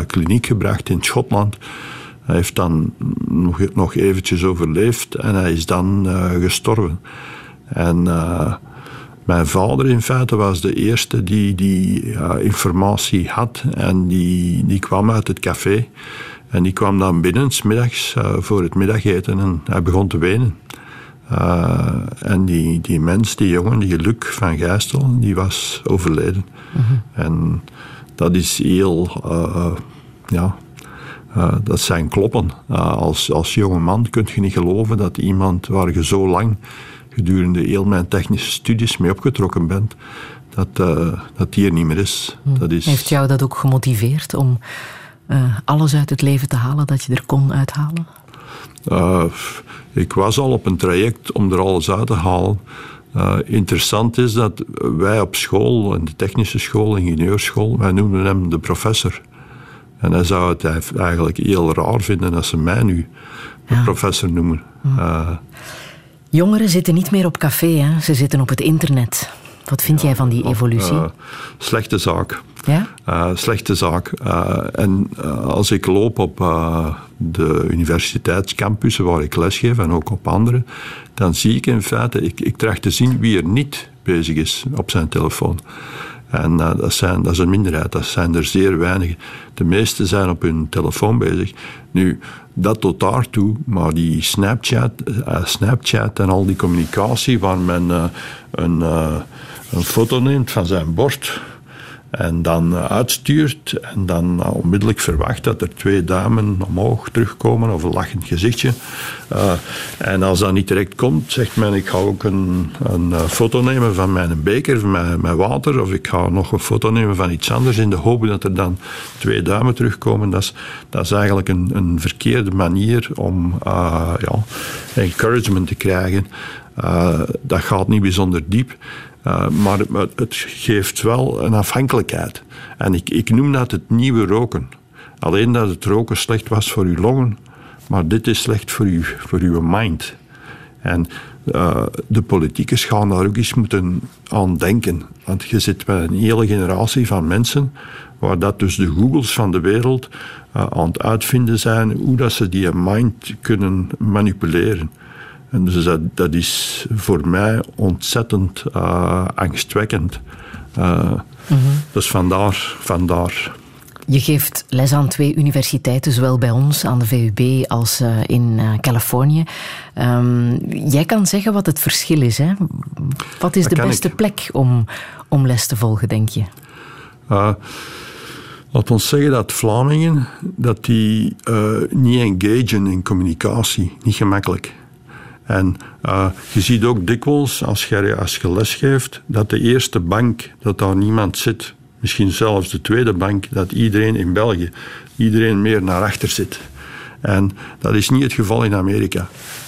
[SPEAKER 3] kliniek gebracht in Schotland. Hij heeft dan nog eventjes overleefd en hij is dan gestorven. En mijn vader in feite was de eerste die die informatie had en die, die kwam uit het café. En die kwam dan binnen, smiddags, uh, voor het middageten, en hij begon te wenen. Uh, en die, die mens, die jongen, die Luc van Gijstel, die was overleden. Mm En dat is heel, uh, ja, dat zijn kloppen. als, als jonge man kun je niet geloven dat iemand waar je zo lang gedurende heel mijn technische studies mee opgetrokken bent, dat, dat die er niet meer is.
[SPEAKER 2] Mm.
[SPEAKER 3] Dat is.
[SPEAKER 2] Heeft jou dat ook gemotiveerd om uh, alles uit het leven te halen dat je er kon uithalen?
[SPEAKER 3] Uh, ik was al op een traject om er alles uit te halen. Uh, interessant is dat wij op school, in de technische school, ingenieursschool, wij noemden hem de professor. En hij zou het eigenlijk heel raar vinden als ze mij nu de professor noemen.
[SPEAKER 2] Ja. Jongeren zitten niet meer op café, hè? ze zitten op het internet. Wat vind jij van die evolutie? Uh,
[SPEAKER 3] slechte zaak.
[SPEAKER 2] Ja?
[SPEAKER 3] Uh, slechte zaak. Uh, en als ik loop op de universiteitscampussen waar ik lesgeef en ook op andere, dan zie ik in feite, ik, ik tracht te zien wie er niet bezig is op zijn telefoon. En uh, dat, zijn, dat is een minderheid, dat zijn er zeer weinig. De meeste zijn op hun telefoon bezig. Nu, dat tot daartoe, maar die Snapchat, uh, Snapchat en al die communicatie waar men uh, een, een foto neemt van zijn bord en dan uitstuurt en dan onmiddellijk verwacht dat er twee duimen omhoog terugkomen of een lachend gezichtje. Uh, en als dat niet direct komt, zegt men ik ga ook een, foto nemen van mijn beker, met, met water of ik ga nog een foto nemen van iets anders in de hoop dat er dan twee duimen terugkomen. Dat is, dat is eigenlijk een, een verkeerde manier om ja, encouragement te krijgen. Dat gaat niet bijzonder diep. Uh, maar het geeft wel een afhankelijkheid. En ik, ik noem dat het nieuwe roken. Alleen dat het roken slecht was voor uw longen, maar dit is slecht voor, u, voor uw mind. En uh, de politiekers gaan daar ook eens moeten aan denken. Want je zit met een hele generatie van mensen, waar dat dus de Googles van de wereld uh, aan het uitvinden zijn, hoe dat ze die mind kunnen manipuleren. En dus dat, dat is voor mij ontzettend uh, angstwekkend. Uh. Dus vandaar, vandaar.
[SPEAKER 2] Je geeft les aan twee universiteiten, zowel bij ons aan de VUB als uh, in Californië. Um, jij kan zeggen wat het verschil is. Hè? Wat is dat de beste ik. plek om, om les te volgen, denk je?
[SPEAKER 3] Laat ons zeggen dat Vlamingen dat die, niet engagen in communicatie, niet gemakkelijk. En uh, je ziet ook dikwijls, als je, als je les geeft, dat de eerste bank, dat daar niemand zit. Misschien zelfs de tweede bank, dat iedereen in België, iedereen meer naar achter zit. En dat is niet het geval in Amerika.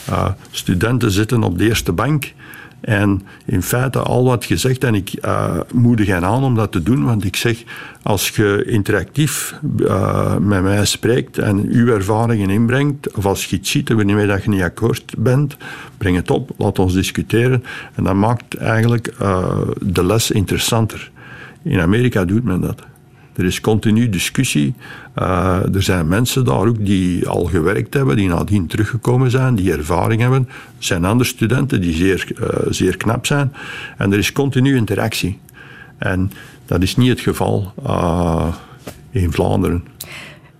[SPEAKER 3] Uh, studenten zitten op de eerste bank en in feite al wat gezegd, en ik uh, moedig hen aan om dat te doen, want ik zeg, als je interactief uh, met mij spreekt en uw ervaringen inbrengt, of als je iets ziet waarmee dat je niet akkoord bent, breng het op, laat ons discussiëren. En dat maakt eigenlijk uh, de les interessanter. In Amerika doet men dat. Er is continu discussie. Uh, er zijn mensen daar ook die al gewerkt hebben, die nadien teruggekomen zijn, die ervaring hebben. Er zijn andere studenten die zeer, uh, zeer knap zijn. En er is continu interactie. En dat is niet het geval uh, in Vlaanderen.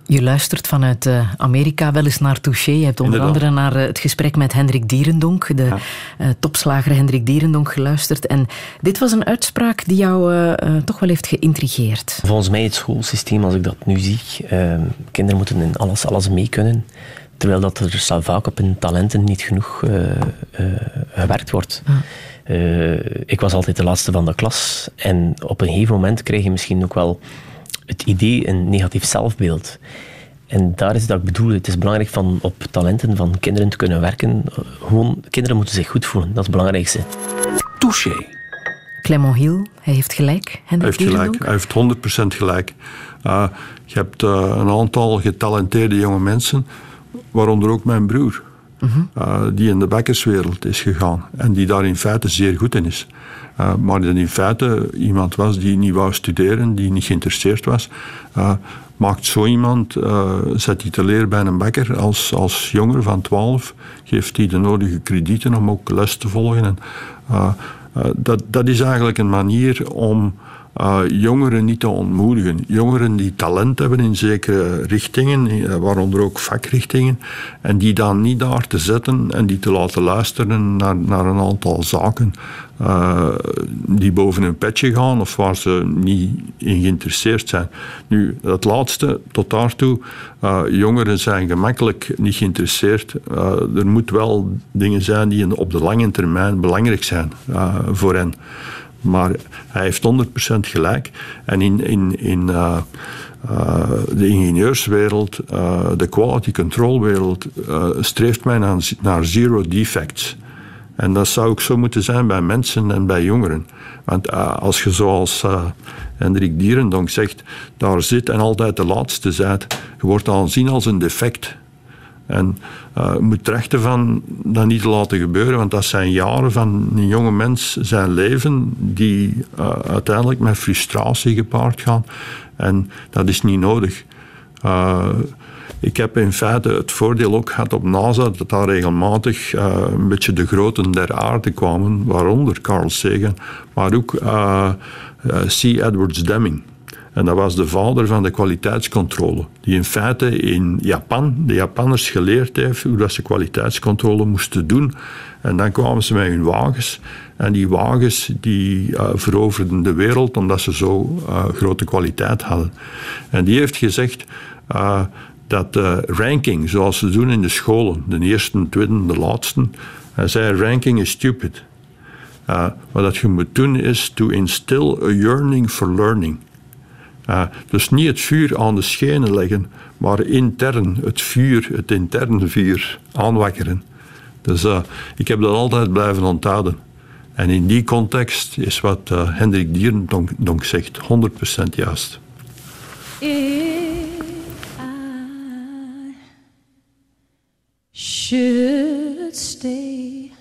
[SPEAKER 2] Je luistert vanuit uh, Amerika wel eens naar Touché. Je hebt onder Inderdaad. andere naar uh, het gesprek met Hendrik Dierendonk, de ja. uh, topslager Hendrik Dierendonk, geluisterd. En dit was een uitspraak die jou toch wel heeft geïntrigeerd.
[SPEAKER 12] Volgens mij het schoolsysteem, als ik dat nu zie, ehm, kinderen moeten in alles, alles mee kunnen. Terwijl dat er vaak op hun talenten niet genoeg gewerkt wordt. Ik was altijd de laatste van de klas. En op een gegeven moment krijg je misschien ook wel het idee een negatief zelfbeeld. En daar is dat ik bedoel. Het is belangrijk van op talenten van kinderen te kunnen werken. Gewoon, kinderen moeten zich goed voelen. Dat is het belangrijkste.
[SPEAKER 2] Touché. Clement Hiel, hij heeft gelijk.
[SPEAKER 3] Hendrik hij heeft gelijk. Hij heeft 100% gelijk. Uh, je hebt uh, een aantal getalenteerde jonge mensen, waaronder ook mijn broer. Mm-hmm. Uh, die in de bakkerswereld is gegaan en die daar in feite zeer goed in is. Uh, maar dat in feite iemand was die niet wou studeren, die niet geïnteresseerd was. Uh, maakt zo iemand, uh, zet hij te leren bij een bakker als, als jonger van 12, geeft hij de nodige kredieten om ook les te volgen. En, dat, dat is eigenlijk een manier om uh, jongeren niet te ontmoedigen. Jongeren die talent hebben in zekere richtingen, waaronder ook vakrichtingen, en die dan niet daar te zetten en die te laten luisteren naar, naar een aantal zaken uh, die boven hun petje gaan of waar ze niet in geïnteresseerd zijn. Nu, dat laatste, tot daartoe, jongeren zijn gemakkelijk niet geïnteresseerd. Er moeten wel dingen zijn die op de lange termijn belangrijk zijn voor hen. Maar hij heeft 100% gelijk. En in, in, in uh, uh, de ingenieurswereld, uh, de quality control wereld, streeft men aan, naar zero defects. En dat zou ook zo moeten zijn bij mensen en bij jongeren. Want als je zoals Hendrik Dierendonk zegt, daar zit en altijd de laatste zijt, je wordt aanzien als een defect. En uh, moet rechten van dat niet te laten gebeuren, want dat zijn jaren van een jonge mens zijn leven die uh, uiteindelijk met frustratie gepaard gaan. En dat is niet nodig. Uh, ik heb in feite het voordeel ook gehad op NASA dat daar regelmatig een beetje de groten der aarde kwamen, waaronder Carl Sagan, maar ook C. Edwards Deming. En dat was de vader van de kwaliteitscontrole, die in feite in Japan de Japanners geleerd heeft hoe dat ze kwaliteitscontrole moesten doen. En dan kwamen ze met hun wagens. En die wagens die uh, veroverden de wereld omdat ze zo uh, grote kwaliteit hadden. En die heeft gezegd uh, dat ranking, zoals ze doen in de scholen, de eerste, de tweede, de laatste, hij zei ranking is stupid. wat je moet doen is to instill a yearning for learning. Uh, dus niet het vuur aan de schenen leggen, maar intern het vuur, het interne vuur aanwakkeren. Dus uh, ik heb dat altijd blijven onthouden. En in die context is wat uh, Hendrik Dierendonk zegt 100% juist.
[SPEAKER 13] should stay,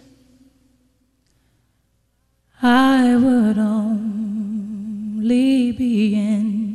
[SPEAKER 13] I would only be in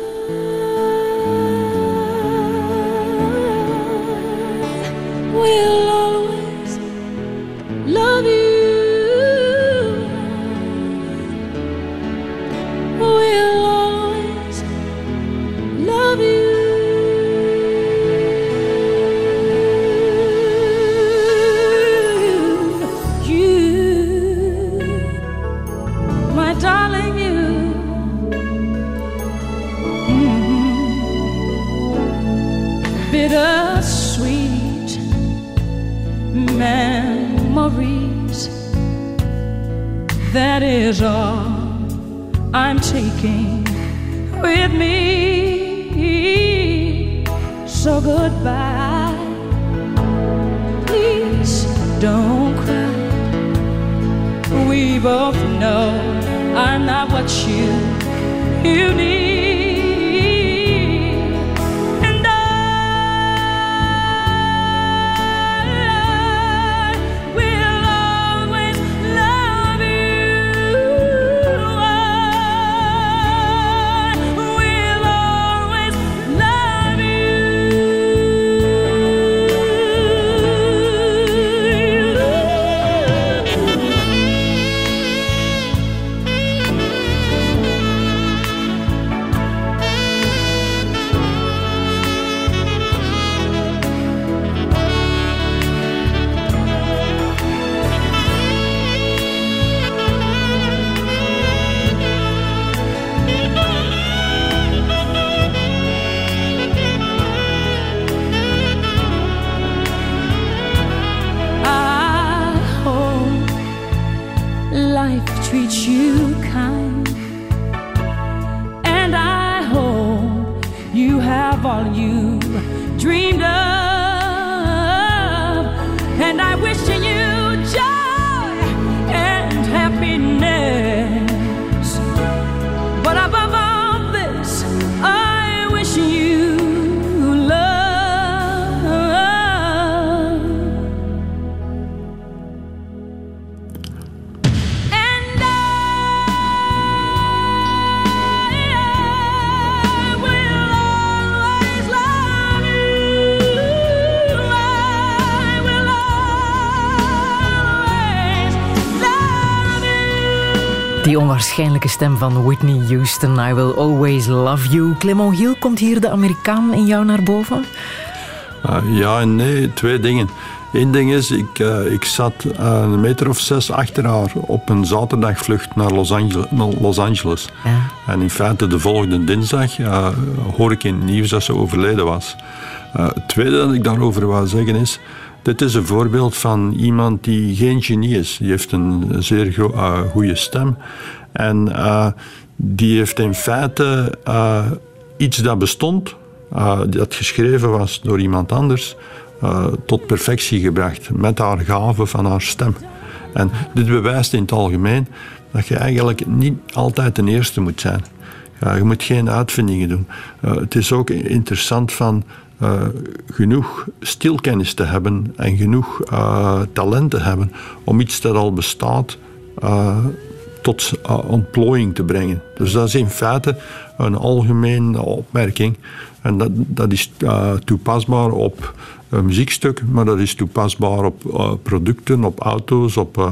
[SPEAKER 13] will With me. So goodbye.
[SPEAKER 2] Onwaarschijnlijke stem van Whitney Houston, I Will Always Love You. Clement Hiel, komt hier de Amerikaan in jou naar boven?
[SPEAKER 3] Uh, ja en nee, twee dingen. Eén ding is, ik, uh, ik zat uh, een meter of zes achter haar op een zaterdagvlucht naar Los, Angeles. Naar Los Angeles.
[SPEAKER 2] Ja.
[SPEAKER 3] En in feite de volgende dinsdag hoor ik in het nieuws dat ze overleden was. het tweede dat ik daarover wou zeggen is, dit is een voorbeeld van iemand die geen genie is. Die heeft een zeer goede stem. En die heeft in feite iets dat bestond, dat geschreven was door iemand anders, eh, tot perfectie gebracht met haar gave van haar stem. En dit bewijst in het algemeen dat je eigenlijk niet altijd de eerste moet zijn. Je moet geen uitvindingen doen. Eh, het is ook interessant van uh, genoeg stilkennis te hebben en genoeg uh, talent te hebben om iets dat al bestaat tot ontplooiing te brengen. Dus dat is in feite een algemene opmerking. En dat, dat is toepasbaar op een muziekstuk, maar dat is toepasbaar op producten, op auto's, op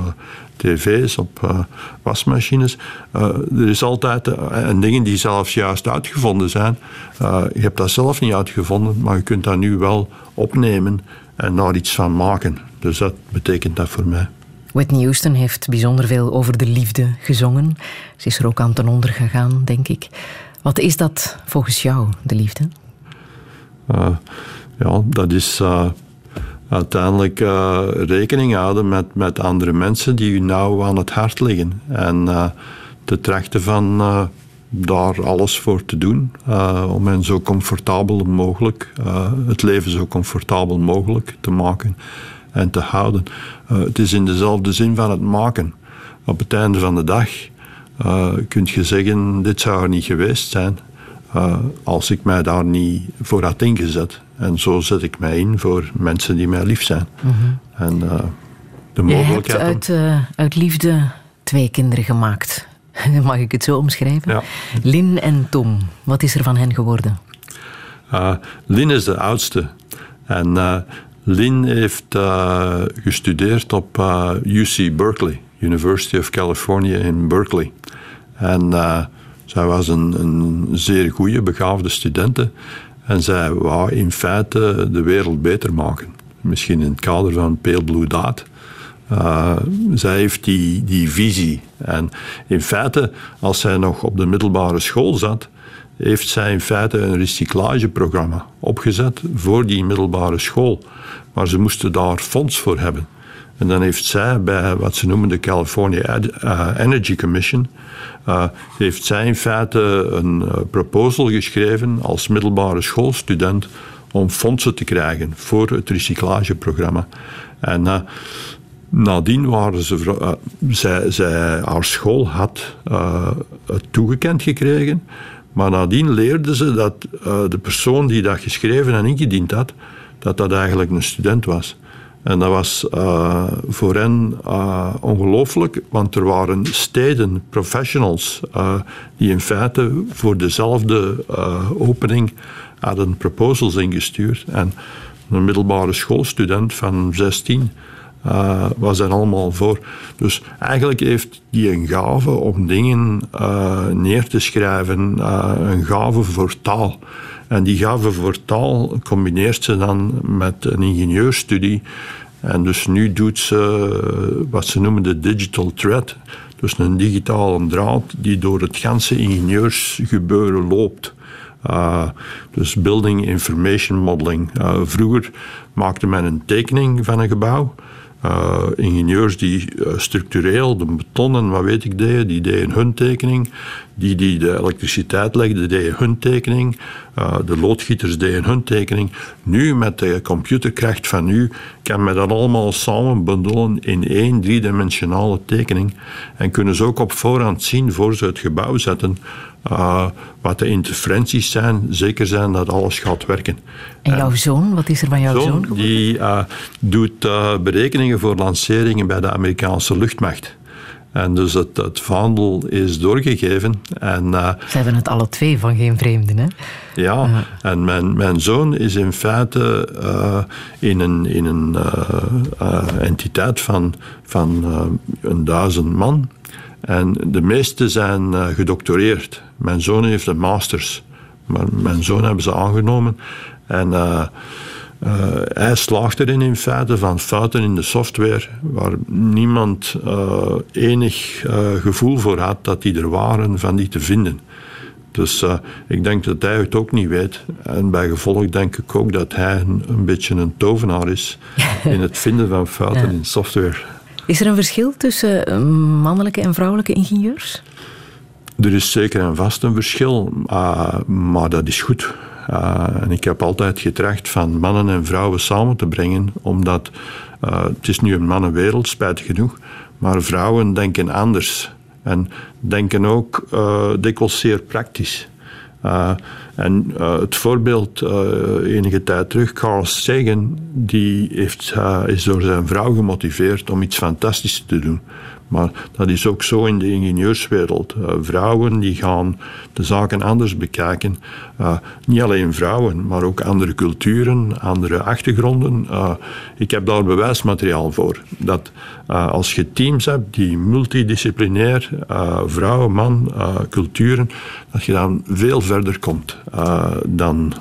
[SPEAKER 3] tv's, op wasmachines. Er is altijd, en dingen die zelfs juist uitgevonden zijn. je hebt dat zelf niet uitgevonden, maar je kunt dat nu wel opnemen en daar iets van maken. Dus dat betekent dat voor mij.
[SPEAKER 2] Whitney Houston heeft bijzonder veel over de liefde gezongen. Ze is er ook aan ten onder gegaan, denk ik. Wat is dat volgens jou, de liefde?
[SPEAKER 3] Ja, dat is uiteindelijk uh, rekening houden met, met andere mensen die u nauw aan het hart liggen. En te trachten van daar alles voor te doen om hen zo comfortabel mogelijk, het leven zo comfortabel mogelijk te maken en te houden. het is in dezelfde zin van het maken. Op het einde van de dag kun je zeggen, dit zou er niet geweest zijn als ik mij daar niet voor had ingezet. En zo zet ik mij in voor mensen die mij lief zijn.
[SPEAKER 2] Mhm.
[SPEAKER 3] En uh, de
[SPEAKER 2] mogelijkheid. Je hebt uit, uh, uit liefde twee kinderen gemaakt. Mag ik het zo omschrijven?
[SPEAKER 3] Ja.
[SPEAKER 2] Lin en Tom. Wat is er van hen geworden?
[SPEAKER 3] Lin is de oudste. En Lin heeft gestudeerd op UC Berkeley, University of California in Berkeley. En zij was een, een zeer goede, begaafde studente. En zij wou in feite de wereld beter maken. Misschien in het kader van Pale Blue Dot. Uh, zij heeft die, die visie. En in feite, als zij nog op de middelbare school zat, heeft zij in feite een recyclageprogramma opgezet voor die middelbare school. Maar ze moesten daar fonds voor hebben. En dan heeft zij bij wat ze noemen de California uh, Energy Commission uh, heeft zij in feite een uh, proposal geschreven als middelbare schoolstudent om fondsen te krijgen voor het recyclageprogramma. En uh, nadien waren ze, zij, zij, haar school had het toegekend gekregen, maar nadien leerden ze dat de persoon die dat geschreven en ingediend had, dat dat eigenlijk een student was. En dat was uh, voor hen uh, ongelooflijk, want er waren steden, professionals, uh, die in feite voor dezelfde opening hadden proposals ingestuurd. En een middelbare schoolstudent van 16 was daar allemaal voor. Dus eigenlijk heeft die een gave om dingen neer te schrijven, een gave voor taal. En die gave voor taal combineert ze dan met een ingenieurstudie. En dus nu doet ze eh, wat ze noemen de digital thread. Dus een digitale draad die door het ganse ingenieursgebeuren loopt. Uh, dus building information modeling. Uh, vroeger maakte men een tekening van een gebouw. Ingenieurs die structureel de beton en wat weet ik deden, die deden hun tekening. Die die de elektriciteit legden, deden hun tekening. Uh, de loodgieters deden hun tekening. Nu, met de computerkracht van nu, kan men dat allemaal samen bundelen in één driedimensionale tekening. En kunnen ze ook op voorhand zien, voor ze het gebouw zetten, uh, wat de interferenties zijn, zeker zijn dat alles gaat werken.
[SPEAKER 2] En jouw zoon, wat is er van jouw zoon? zoon
[SPEAKER 3] die uh, doet berekeningen voor lanceringen bij de Amerikaanse luchtmacht. En dus het, het vaandel is doorgegeven. En, uh,
[SPEAKER 2] Ze hebben het alle twee van geen vreemden, hè?
[SPEAKER 3] Ja, uh. en mijn, mijn zoon is in feite uh, in een, in een entiteit van, van een duizend man. En de meeste zijn gedoctoreerd. Mijn zoon heeft een masters. Maar mijn zoon hebben ze aangenomen. En uh, hij slaagt erin in feite van fouten in de software waar niemand uh, enig uh, gevoel voor had dat die er waren van die te vinden. Dus ik denk dat hij het ook niet weet. En bij gevolg denk ik ook dat hij een, een beetje een tovenaar is in het vinden van fouten ja. in software.
[SPEAKER 2] Is er een verschil tussen mannelijke en vrouwelijke ingenieurs?
[SPEAKER 3] Er is zeker en vast een verschil, maar dat is goed. Uh, en ik heb altijd getracht van mannen en vrouwen samen te brengen, omdat uh, het is nu een mannenwereld, spijtig genoeg, maar vrouwen denken anders. En denken ook uh, dikwijls zeer praktisch. En het voorbeeld enige tijd terug, Carl Sagan, die heeft, is door zijn vrouw gemotiveerd om iets fantastisch te doen. Maar dat is ook zo in de ingenieurswereld. Uh, vrouwen die gaan de zaken anders bekijken. Uh, niet alleen vrouwen, maar ook andere culturen, andere achtergronden. Uh, ik heb daar bewijsmateriaal voor. Dat als je teams hebt die multidisciplinair, vrouw, man, culturen, dat je dan veel verder komt dan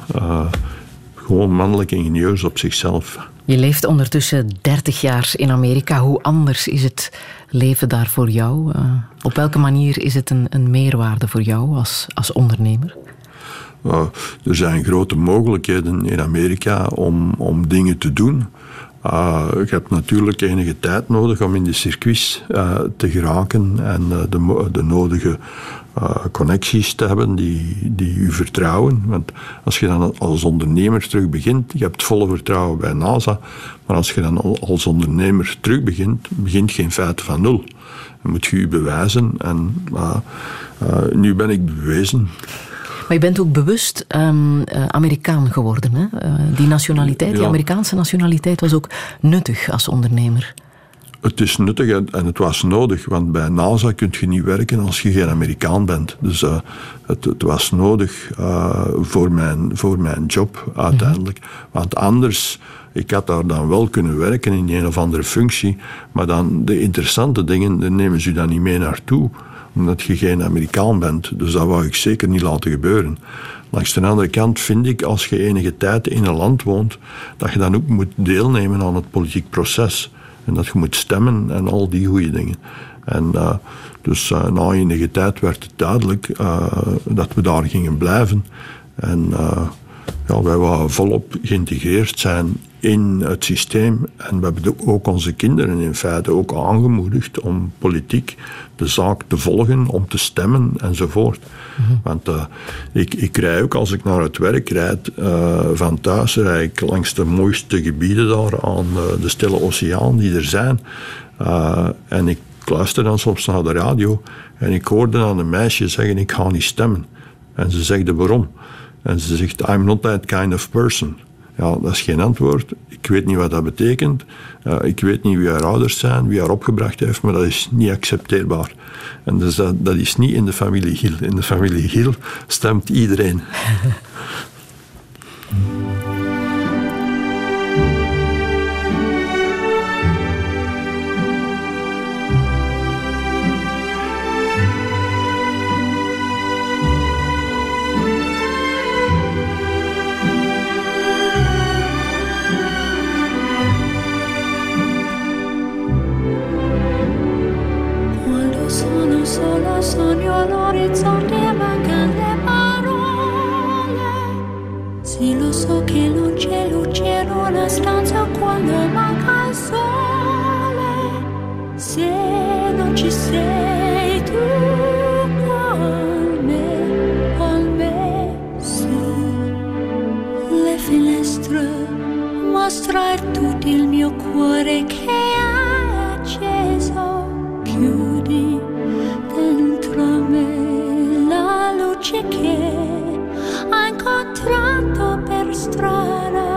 [SPEAKER 3] gewoon mannelijke ingenieurs op zichzelf.
[SPEAKER 2] Je leeft ondertussen 30 jaar in Amerika. Hoe anders is het leven daar voor jou? Uh, op welke manier is het een, een meerwaarde voor jou als, als ondernemer?
[SPEAKER 3] Uh, er zijn grote mogelijkheden in Amerika om, om dingen te doen. Uh, je hebt natuurlijk enige tijd nodig om in de circuits uh, te geraken en de, de nodige uh, connecties te hebben die, die u vertrouwen. Want als je dan als ondernemer terug begint, je hebt volle vertrouwen bij NASA, maar als je dan als ondernemer terug begint, begint geen feite van nul. Dan moet je je bewijzen en uh, uh, nu ben ik bewezen.
[SPEAKER 2] Maar je bent ook bewust um, uh, Amerikaan geworden. Hè? Die nationaliteit, ja. die Amerikaanse nationaliteit, was ook nuttig als ondernemer.
[SPEAKER 3] Het is nuttig en het was nodig, want bij NASA kun je niet werken als je geen Amerikaan bent. Dus uh, het, het, was nodig voor, mijn, voor mijn job uiteindelijk. Want anders, ik had daar dan wel kunnen werken in een of andere functie, maar dan de interessante dingen, daar nemen ze dan niet mee naartoe omdat je geen Amerikaan bent. Dus dat wou ik zeker niet laten gebeuren. Langs de andere kant vind ik, als je enige tijd in een land woont, dat je dan ook moet deelnemen aan het politiek proces. En dat je moet stemmen en al die goede dingen. En uh, dus uh, na enige tijd werd het duidelijk uh, dat we daar gingen blijven. En ja, wij waren volop geïntegreerd zijn in het systeem. En we hebben ook onze kinderen in feite ook aangemoedigd om politiek de zaak te volgen, om te stemmen enzovoort. Mm-hmm. Want uh, ik, ik rij ook als ik naar het werk rijd uh, van thuis, rijd ik langs de mooiste gebieden daar aan uh, de Stille Oceaan die er zijn. en ik luister dan soms naar de radio en ik hoorde dan een meisje zeggen: Ik ga niet stemmen. En ze zegt waarom. En ze zegt: I'm not that kind of person. Ja, dat is geen antwoord. Ik weet niet wat dat betekent. Ik weet niet wie haar ouders zijn, wie haar opgebracht heeft, maar dat is niet accepteerbaar. En dus dat, dat is niet in de familie Giel. In de familie Giel stemt iedereen.
[SPEAKER 14] all'orizzonte mancano le parole. Sì, lo so che non c'è luce in una stanza quando manca il sole. Se non ci sei tu finestre mostra tutto il mio cuore che luce che ha incontrato per strada.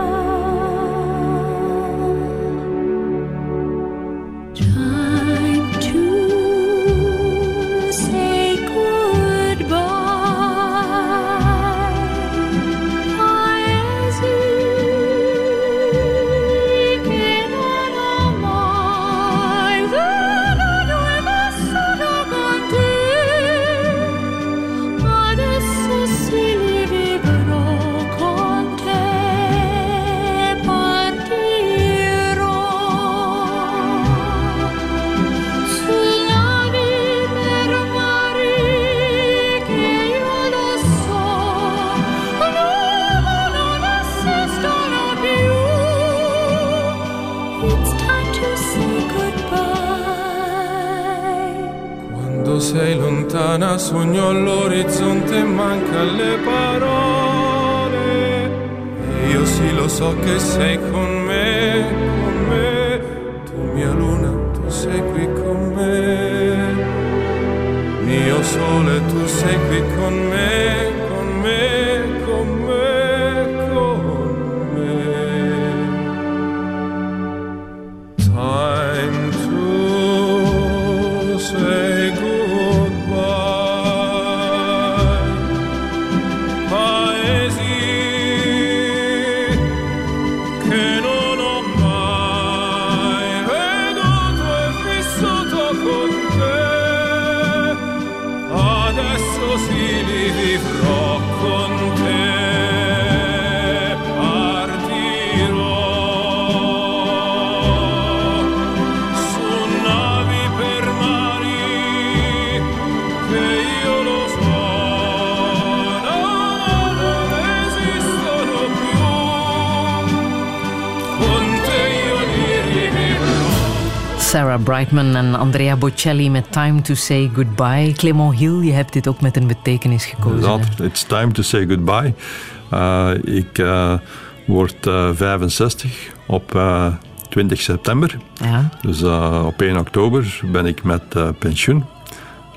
[SPEAKER 4] Lontana sogno all'orizzonte manca le parole. io sì lo so che sei con me, con me, tu mia luna, tu sei qui con me, mio sole, tu sei qui con me,
[SPEAKER 2] Sarah Brightman en Andrea Bocelli met Time to Say Goodbye. Clement Hill, je hebt dit ook met een betekenis gekozen.
[SPEAKER 3] Inderdaad, it's time to say goodbye. Eh, ik eh, word eh, 65 op eh, 20 september.
[SPEAKER 2] Ja.
[SPEAKER 3] Dus op 1 oktober ben ik met pensioen.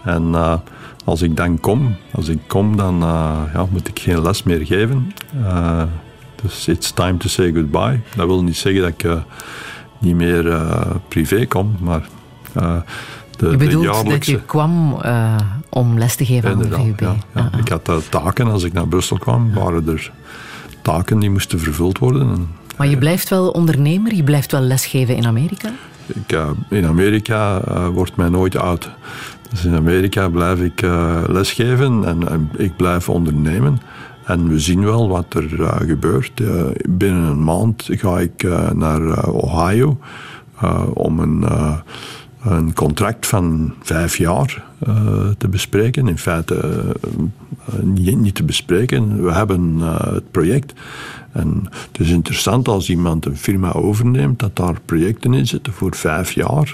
[SPEAKER 3] En als ik dan kom, als ik kom dan ja, moet ik geen les meer geven. Dus it's time to say goodbye. Dat wil niet zeggen dat ik niet meer eh, privé kom, maar eh, de,
[SPEAKER 2] Je
[SPEAKER 3] de
[SPEAKER 2] bedoelt dat
[SPEAKER 3] jaarlijkse...
[SPEAKER 2] je kwam eh, om les te geven aan de VUB.
[SPEAKER 3] ja, ja. Ik had taken, als ik naar Brussel kwam, waren er taken die moesten vervuld worden. En
[SPEAKER 2] Maar je blijft wel ondernemer, je blijft wel lesgeven in Amerika.
[SPEAKER 3] ik, in Amerika wordt mij nooit oud. Dus in Amerika blijf ik lesgeven en, en ik blijf ondernemen. En we zien wel wat er eh, gebeurt. Eh, binnen een maand ga ik eh, naar Ohio om een, een contract van vijf jaar te bespreken. In feite niet, niet te bespreken. We hebben het project. En het is interessant als iemand een firma overneemt, dat daar projecten in zitten voor vijf jaar.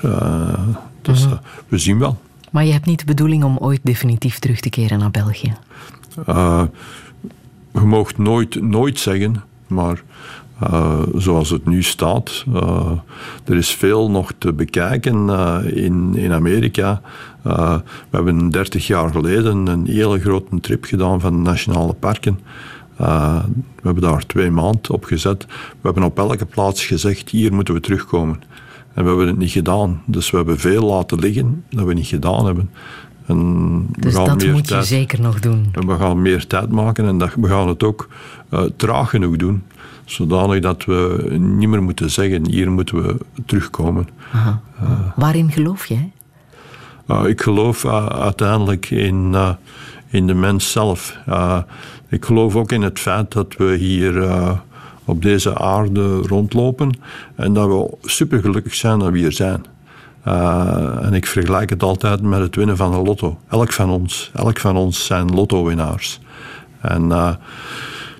[SPEAKER 3] Dus
[SPEAKER 2] Mhm.
[SPEAKER 3] we zien wel.
[SPEAKER 2] Maar je hebt niet de bedoeling om ooit definitief terug te keren naar België.
[SPEAKER 3] Je mag nooit, nooit zeggen, maar eh, zoals het nu staat, eh, er is veel nog te bekijken eh, in, in Amerika. We hebben 30 jaar geleden een hele grote trip gedaan van de nationale parken. We hebben daar twee maanden op gezet. We hebben op elke plaats gezegd, hier moeten we terugkomen. En we hebben het niet gedaan. Dus we hebben veel laten liggen dat we niet gedaan hebben. En
[SPEAKER 2] Dus dat moet je zeker nog doen.
[SPEAKER 3] en we gaan meer tijd maken en dat, we gaan het ook eh, traag genoeg doen. Zodanig dat we niet meer moeten zeggen, hier moeten we terugkomen.
[SPEAKER 2] Aha. Waarin geloof jij?
[SPEAKER 3] Uh, ik geloof uiteindelijk in, in de mens zelf. Ik geloof ook in het feit dat we hier op deze aarde rondlopen en dat we supergelukkig zijn dat we hier zijn. Uh, en ik vergelijk het altijd met het winnen van een lotto. Elk van ons, elk van ons zijn lotto-winnaars. En uh,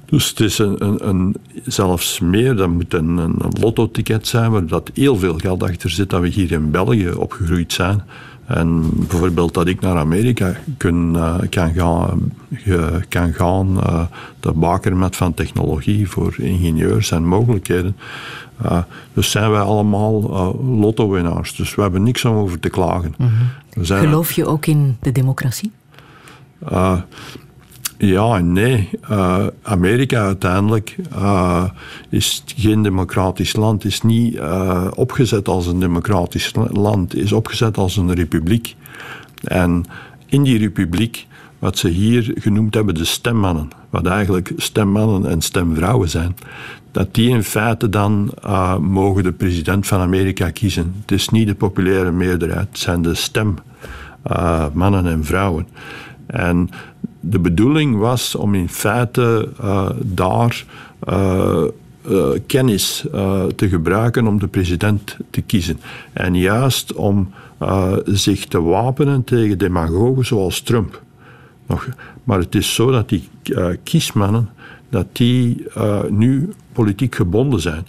[SPEAKER 3] dus het is een, een, zelfs meer, dat moet een, een, lotto-ticket zijn waar dat heel veel geld achter zit dat we hier in België opgegroeid zijn. En bijvoorbeeld dat ik naar Amerika uh, kan gaan, kan gaan uh, de baker met van technologie voor ingenieurs en mogelijkheden. Uh, dus zijn wij allemaal uh, lotto-winnaars. Dus we hebben niks om over te klagen.
[SPEAKER 2] Mm-hmm. Geloof je ook in de democratie?
[SPEAKER 3] Uh, ja en nee. Amerika uiteindelijk is geen democratisch land, is niet opgezet als een democratisch land, is opgezet als een republiek. En in die republiek, wat ze hier genoemd hebben de stemmannen, wat eigenlijk stemmannen en stemvrouwen zijn, dat die in feite dan uh, mogen de president van Amerika kiezen. Het is niet de populaire meerderheid, het zijn de stemmannen en vrouwen. En de bedoeling was om in feite uh, daar kennis te gebruiken om de president te kiezen. En juist om zich te wapenen tegen demagogen zoals Trump. Maar het is zo dat die kiesmannen dat die, nu politiek gebonden zijn.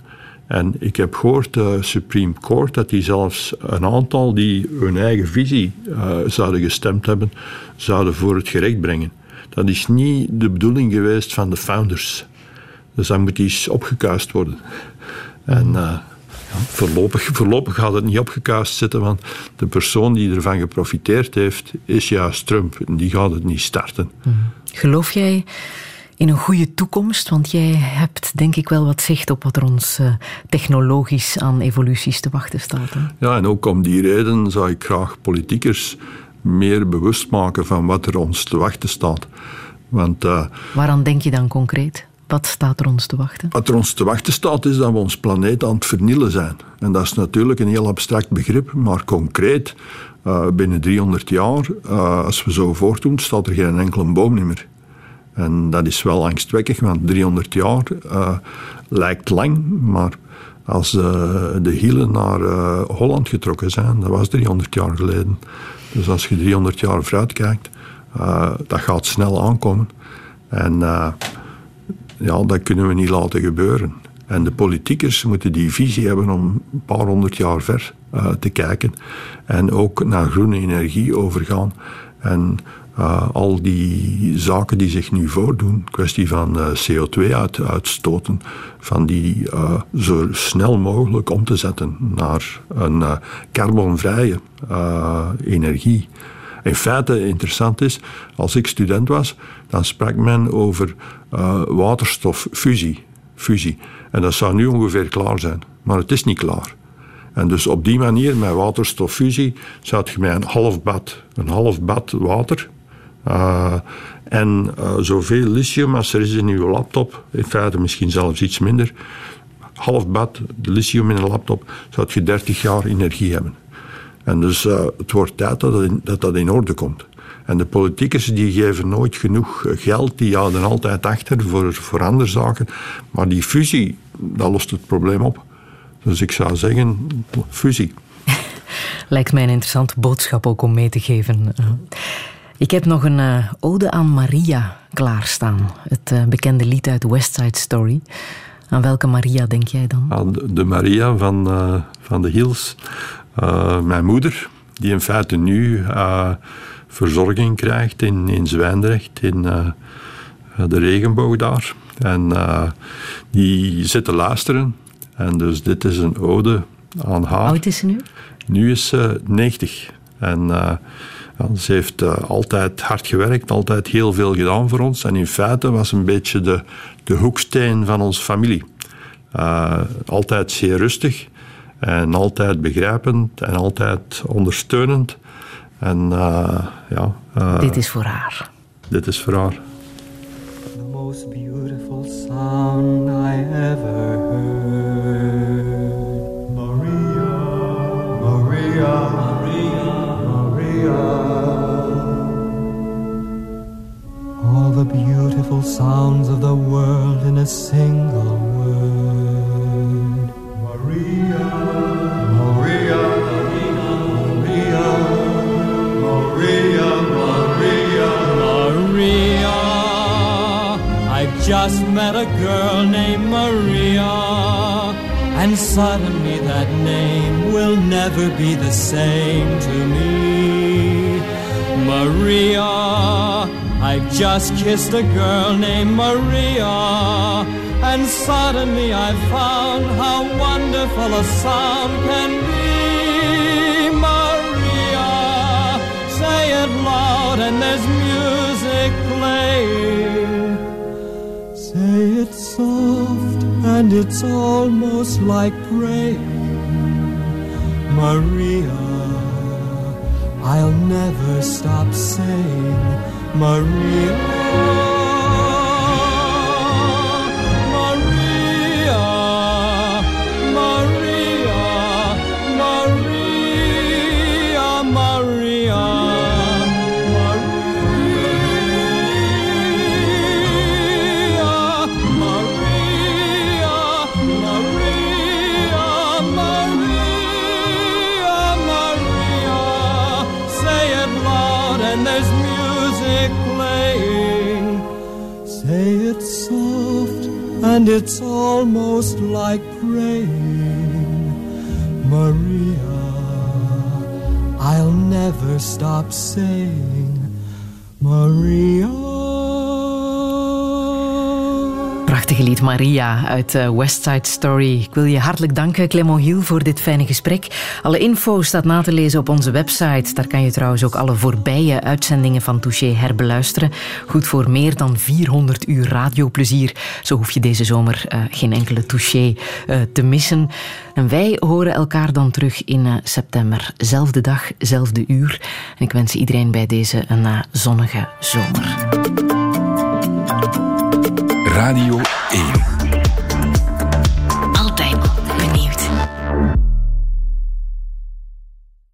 [SPEAKER 3] En ik heb gehoord, de uh, Supreme Court, dat die zelfs een aantal die hun eigen visie uh, zouden gestemd hebben, zouden voor het gerecht brengen. Dat is niet de bedoeling geweest van de founders. Dus dan moet iets opgekuist worden. En uh, ja, voorlopig, voorlopig gaat het niet opgekuist zitten, want de persoon die ervan geprofiteerd heeft, is juist Trump. En die gaat het niet starten.
[SPEAKER 2] Geloof jij in een goede toekomst? Want jij hebt denk ik wel wat zicht op wat er ons uh, technologisch aan evoluties te wachten staat. Hè?
[SPEAKER 3] Ja, en ook om die reden zou ik graag politiekers meer bewust maken van wat er ons te wachten staat. Want, uh,
[SPEAKER 2] Waaraan denk je dan concreet? Wat staat er ons te wachten?
[SPEAKER 3] Wat er ons te wachten staat is dat we ons planeet aan het vernielen zijn. En dat is natuurlijk een heel abstract begrip, maar concreet, uh, binnen 300 jaar, uh, als we zo voortdoen, staat er geen enkele boom meer. En dat is wel angstwekkend, want 300 jaar uh, lijkt lang, maar als uh, de hielen naar uh, Holland getrokken zijn, dat was 300 jaar geleden. Dus als je 300 jaar vooruit kijkt, dat gaat snel aankomen. En ja, dat kunnen we niet laten gebeuren. En de politiekers moeten die visie hebben om een paar honderd jaar ver te kijken. En ook naar groene energie overgaan. En uh, al die zaken die zich nu voordoen, kwestie van uh, CO2 uit, uitstoten, van die uh, zo snel mogelijk om te zetten naar een carbonvrije energie. In feite interessant is, als ik student was, dan sprak men over waterstoffusie. Fusie. En dat zou nu ongeveer klaar zijn, maar het is niet klaar. En dus op die manier, met waterstoffusie, zou je met een half bad, een half bad water, uh, en uh, zoveel lithium als er is in uw laptop, in feite misschien zelfs iets minder, half bad lithium in een laptop, zou je 30 jaar energie hebben. En dus uh, het wordt tijd dat, in, dat dat in orde komt. En de politiekers die geven nooit genoeg geld, die houden altijd achter voor, voor andere zaken. Maar die fusie, dat lost het probleem op. Dus ik zou zeggen, fusie.
[SPEAKER 2] Lijkt mij een interessante boodschap ook om mee te geven. Ik heb nog een uh, ode aan Maria klaarstaan. Het uh, bekende lied uit West Side Story. Aan welke Maria denk jij dan?
[SPEAKER 3] Aan de, Maria van, uh, van de Hills. mijn moeder, die in feite nu verzorging krijgt in, in Zwijndrecht, in de regenboog daar. En die zit te luisteren. En dus dit is een ode aan haar. Hoe
[SPEAKER 2] oud is ze nu?
[SPEAKER 3] Nu is ze 90. En ze heeft uh, altijd hard gewerkt, altijd heel veel gedaan voor ons. En in feite was ze een beetje de, de hoeksteen van onze familie. Uh, altijd zeer rustig en altijd begrijpend en altijd ondersteunend. En uh, ja...
[SPEAKER 2] dit is voor haar.
[SPEAKER 3] Dit is voor haar.
[SPEAKER 15] The most beautiful sound I ever heard. Maria, Maria, the beautiful sounds of the world in a single word. Maria, Maria, Maria, Maria, Maria,
[SPEAKER 11] Maria. I've just met a girl named Maria, and suddenly that name will never be the same to me. Maria. I've just kissed a girl named Maria, and suddenly I found how wonderful a sound can be. Maria, say it loud, and there's music playing.
[SPEAKER 15] Say it soft, and it's almost like praying. Maria, I'll never stop saying. Maria. And it's almost like praying, Maria. I'll never stop saying, Maria.
[SPEAKER 2] Prachtige lied Maria uit uh, West Side Story. Ik wil je hartelijk danken, Clement Hiel, voor dit fijne gesprek. Alle info staat na te lezen op onze website. Daar kan je trouwens ook alle voorbije uitzendingen van Touché herbeluisteren. Goed voor meer dan 400 uur radioplezier. Zo hoef je deze zomer uh, geen enkele Touché uh, te missen. En wij horen elkaar dan terug in september. Zelfde dag, zelfde uur. En ik wens iedereen bij deze een zonnige zomer.
[SPEAKER 16] Radio 1.